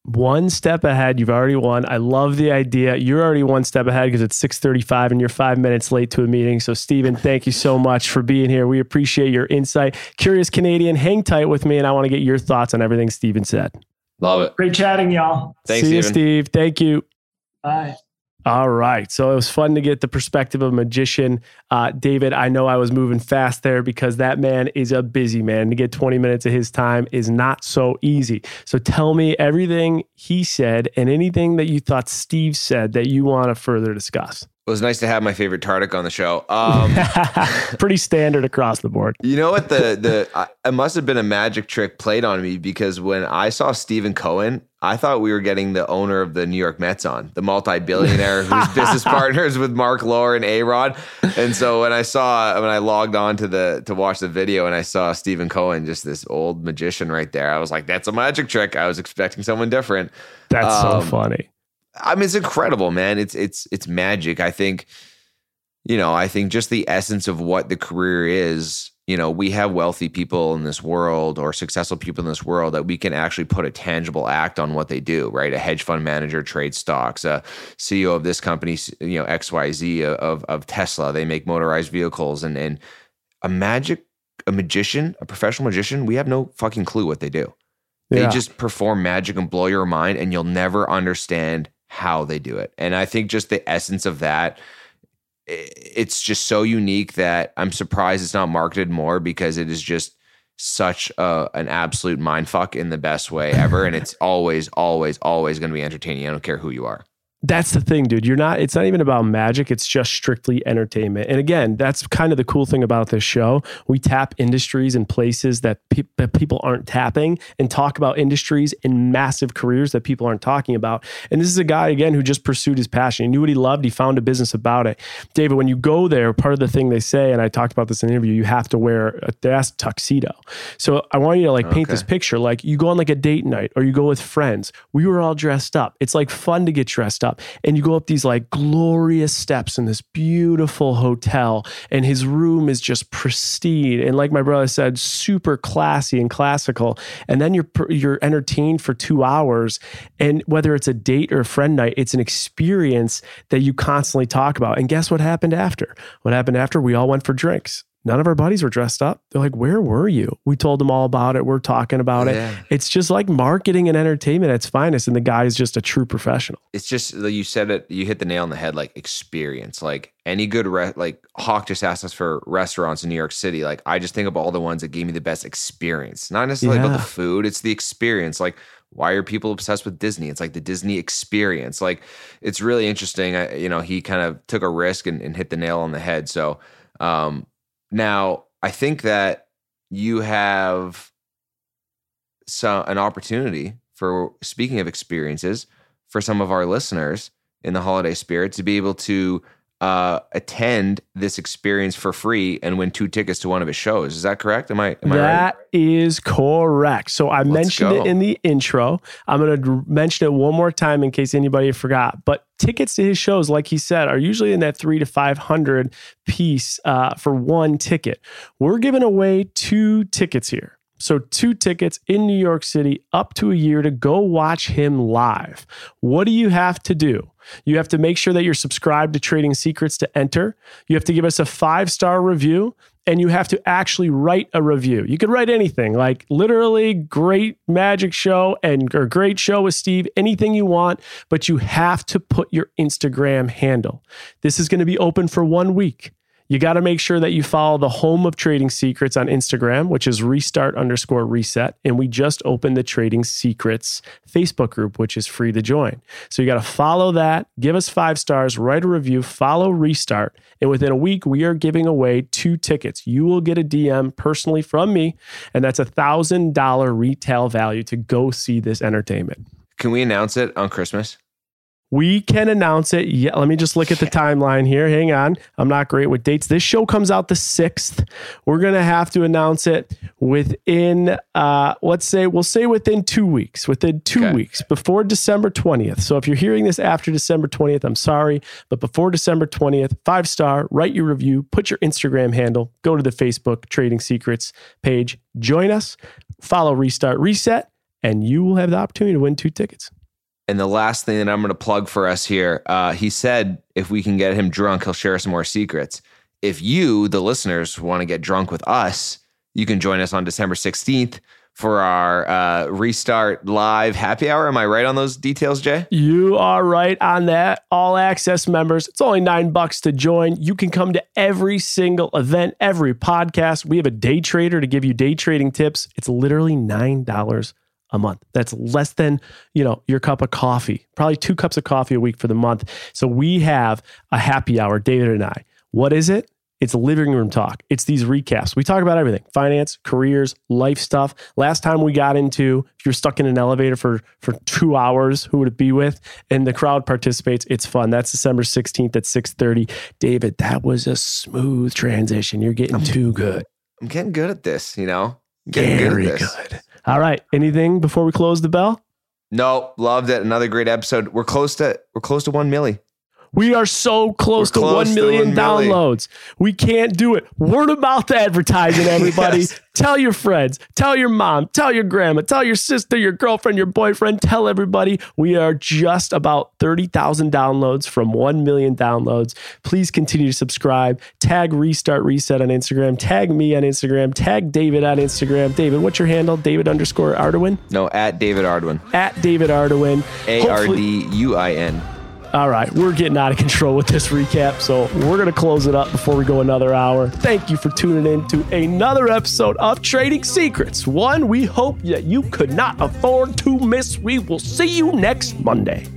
One step ahead, you've already won. I love the idea. You're already one step ahead because it's 6:35 and you're 5 minutes late to a meeting. So Stephen, thank you so much for being here. We appreciate your insight. Curious Canadian, hang tight with me and I want to get your thoughts on everything Stephen said. Love it. Great chatting, y'all. Thanks, See Steven. you, Steve. Thank you. Bye. All right. So it was fun to get the perspective of a magician. Uh, David, I know I was moving fast there because that man is a busy man. To get 20 minutes of his time is not so easy. So tell me everything he said and anything that you thought Steve said that you want to further discuss. It was nice to have my favorite Tartick on the show. Um, Pretty standard across the board. You know what the the I, it must have been a magic trick played on me because when I saw Stephen Cohen, I thought we were getting the owner of the New York Mets on, the multi-billionaire who's business partners with Marc Lore and A Rod. And so when I saw when I logged on to the to watch the video and I saw Stephen Cohen, just this old magician right there, I was like, that's a magic trick. I was expecting someone different. That's Um, so funny. I mean, it's incredible, man. It's it's it's magic. I think, you know, I think just the essence of what the career is. You know, we have wealthy people in this world or successful people in this world that we can actually put a tangible act on what they do. Right, a hedge fund manager trades stocks. A CEO of this company, you know, X Y Z of of Tesla. They make motorized vehicles, and and a magic, a magician, a professional magician. We have no fucking clue what they do. They Yeah. just perform magic and blow your mind, and you'll never understand how they do it. And I think just the essence of that it's just so unique that I'm surprised it's not marketed more because it is just such a, an absolute mind fuck in the best way ever. and it's always, always, always going to be entertaining. I don't care who you are. That's the thing, dude. You're not, it's not even about magic. It's just strictly entertainment. And again, that's kind of the cool thing about this show. We tap industries and places that, pe- that people aren't tapping and talk about industries and massive careers that people aren't talking about. And this is a guy, again, who just pursued his passion. He knew what he loved. He found a business about it. David, when you go there, part of the thing they say, and I talked about this in the interview, you have to wear a ask tuxedo. So I want you to like paint this picture. Like you go on like a date night or you go with friends. We were all dressed up. It's like fun to get dressed up. And you go up these like glorious steps in this beautiful hotel, and his room is just pristine. And like my brother said, super classy and classical. And then you're you're entertained for two hours. And whether it's a date or a friend night, it's an experience that you constantly talk about. And guess what happened after? What happened after? We all went for drinks. None of our buddies were dressed up. They're like, Where were you? We told them all about it. We're talking about Yeah. it. It's just like marketing and entertainment at its finest. And the guy is just a true professional. It's just you said it. You hit the nail on the head. Like experience. Like any good re- like Hawk just asked us for restaurants in New York City. Like I just think of all the ones that gave me the best experience. Not necessarily about the food. It's the experience. Like why are people obsessed with Disney? It's like the Disney experience. Like it's really interesting. I, you know, he kind of took a risk and, and hit the nail on the head. So um, now I think that you have so an opportunity for speaking of experiences for some of our listeners in the holiday spirit to be able to uh, attend this experience for free and win two tickets to one of his shows. Is that correct? Am I am I right? That is correct. So I mentioned go. it in the intro. I'm going to mention it one more time in case anybody forgot. But tickets to his shows, like he said, are usually in that three to 500 piece uh, for one ticket. We're giving away two tickets here. So, two tickets in New York City up to a year to go watch him live. What do you have to do? You have to make sure that you're subscribed to Trading Secrets to enter. You have to give us a five star review and you have to actually write a review. You could write anything like literally great magic show and or great show with Steve, anything you want, but you have to put your Instagram handle. This is going to be open for one week. You got to make sure that you follow the home of Trading Secrets on Instagram, which is restart underscore reset. And we just opened the Trading Secrets Facebook group, which is free to join. So you got to follow that, give us five stars, write a review, follow restart. And within a week, we are giving away two tickets. You will get a DM personally from me, and that's a thousand dollar retail value to go see this entertainment. Can we announce it on Christmas? We can announce it. Yeah, let me just look at the timeline here. Hang on. I'm not great with dates. This show comes out the 6th. We're going to have to announce it within uh let's say we'll say within 2 weeks. Within 2 Okay. weeks before December 20th. So if you're hearing this after December 20th, I'm sorry, but before December 20th, 5 star, write your review, put your Instagram handle, go to the Facebook Trading Secrets page, join us, follow Restart Reset, and you will have the opportunity to win two tickets. And the last thing that I'm going to plug for us here, uh, he said if we can get him drunk, he'll share some more secrets. If you, the listeners, want to get drunk with us, you can join us on December 16th for our uh, restart live happy hour. Am I right on those details, Jay? You are right on that. All access members, it's only nine bucks to join. You can come to every single event, every podcast. We have a day trader to give you day trading tips. It's literally $9 a month. That's less than, you know, your cup of coffee, probably two cups of coffee a week for the month. So we have a happy hour, David and I. What is it? It's living room talk. It's these recaps. We talk about everything finance, careers, life stuff. Last time we got into, if you're stuck in an elevator for, for two hours, who would it be with? And the crowd participates. It's fun. That's December 16th at 6.30. David, that was a smooth transition. You're getting too good. I'm getting good at this, you know? Getting Very good, at this. good. All right. Anything before we close the bell? No, loved it. Another great episode. We're close to we're close to one milli. We are so close, to, We're close 1 to million 1 million. downloads. We can't do it. Word of mouth advertising, everybody. Yes. Tell your friends, tell your mom, tell your grandma, tell your sister, your girlfriend, your boyfriend, tell everybody. We are just about 30,000 downloads from 1 million downloads. Please continue to subscribe. Tag Restart Reset on Instagram. Tag me on Instagram. Tag David on Instagram. David, what's your handle? David underscore Arduin? No, at David Arduin. At David Arduin. A R D U I N. all right, we're getting out of control with this recap, so we're going to close it up before we go another hour. Thank you for tuning in to another episode of Trading Secrets, one we hope that you could not afford to miss. We will see you next Monday.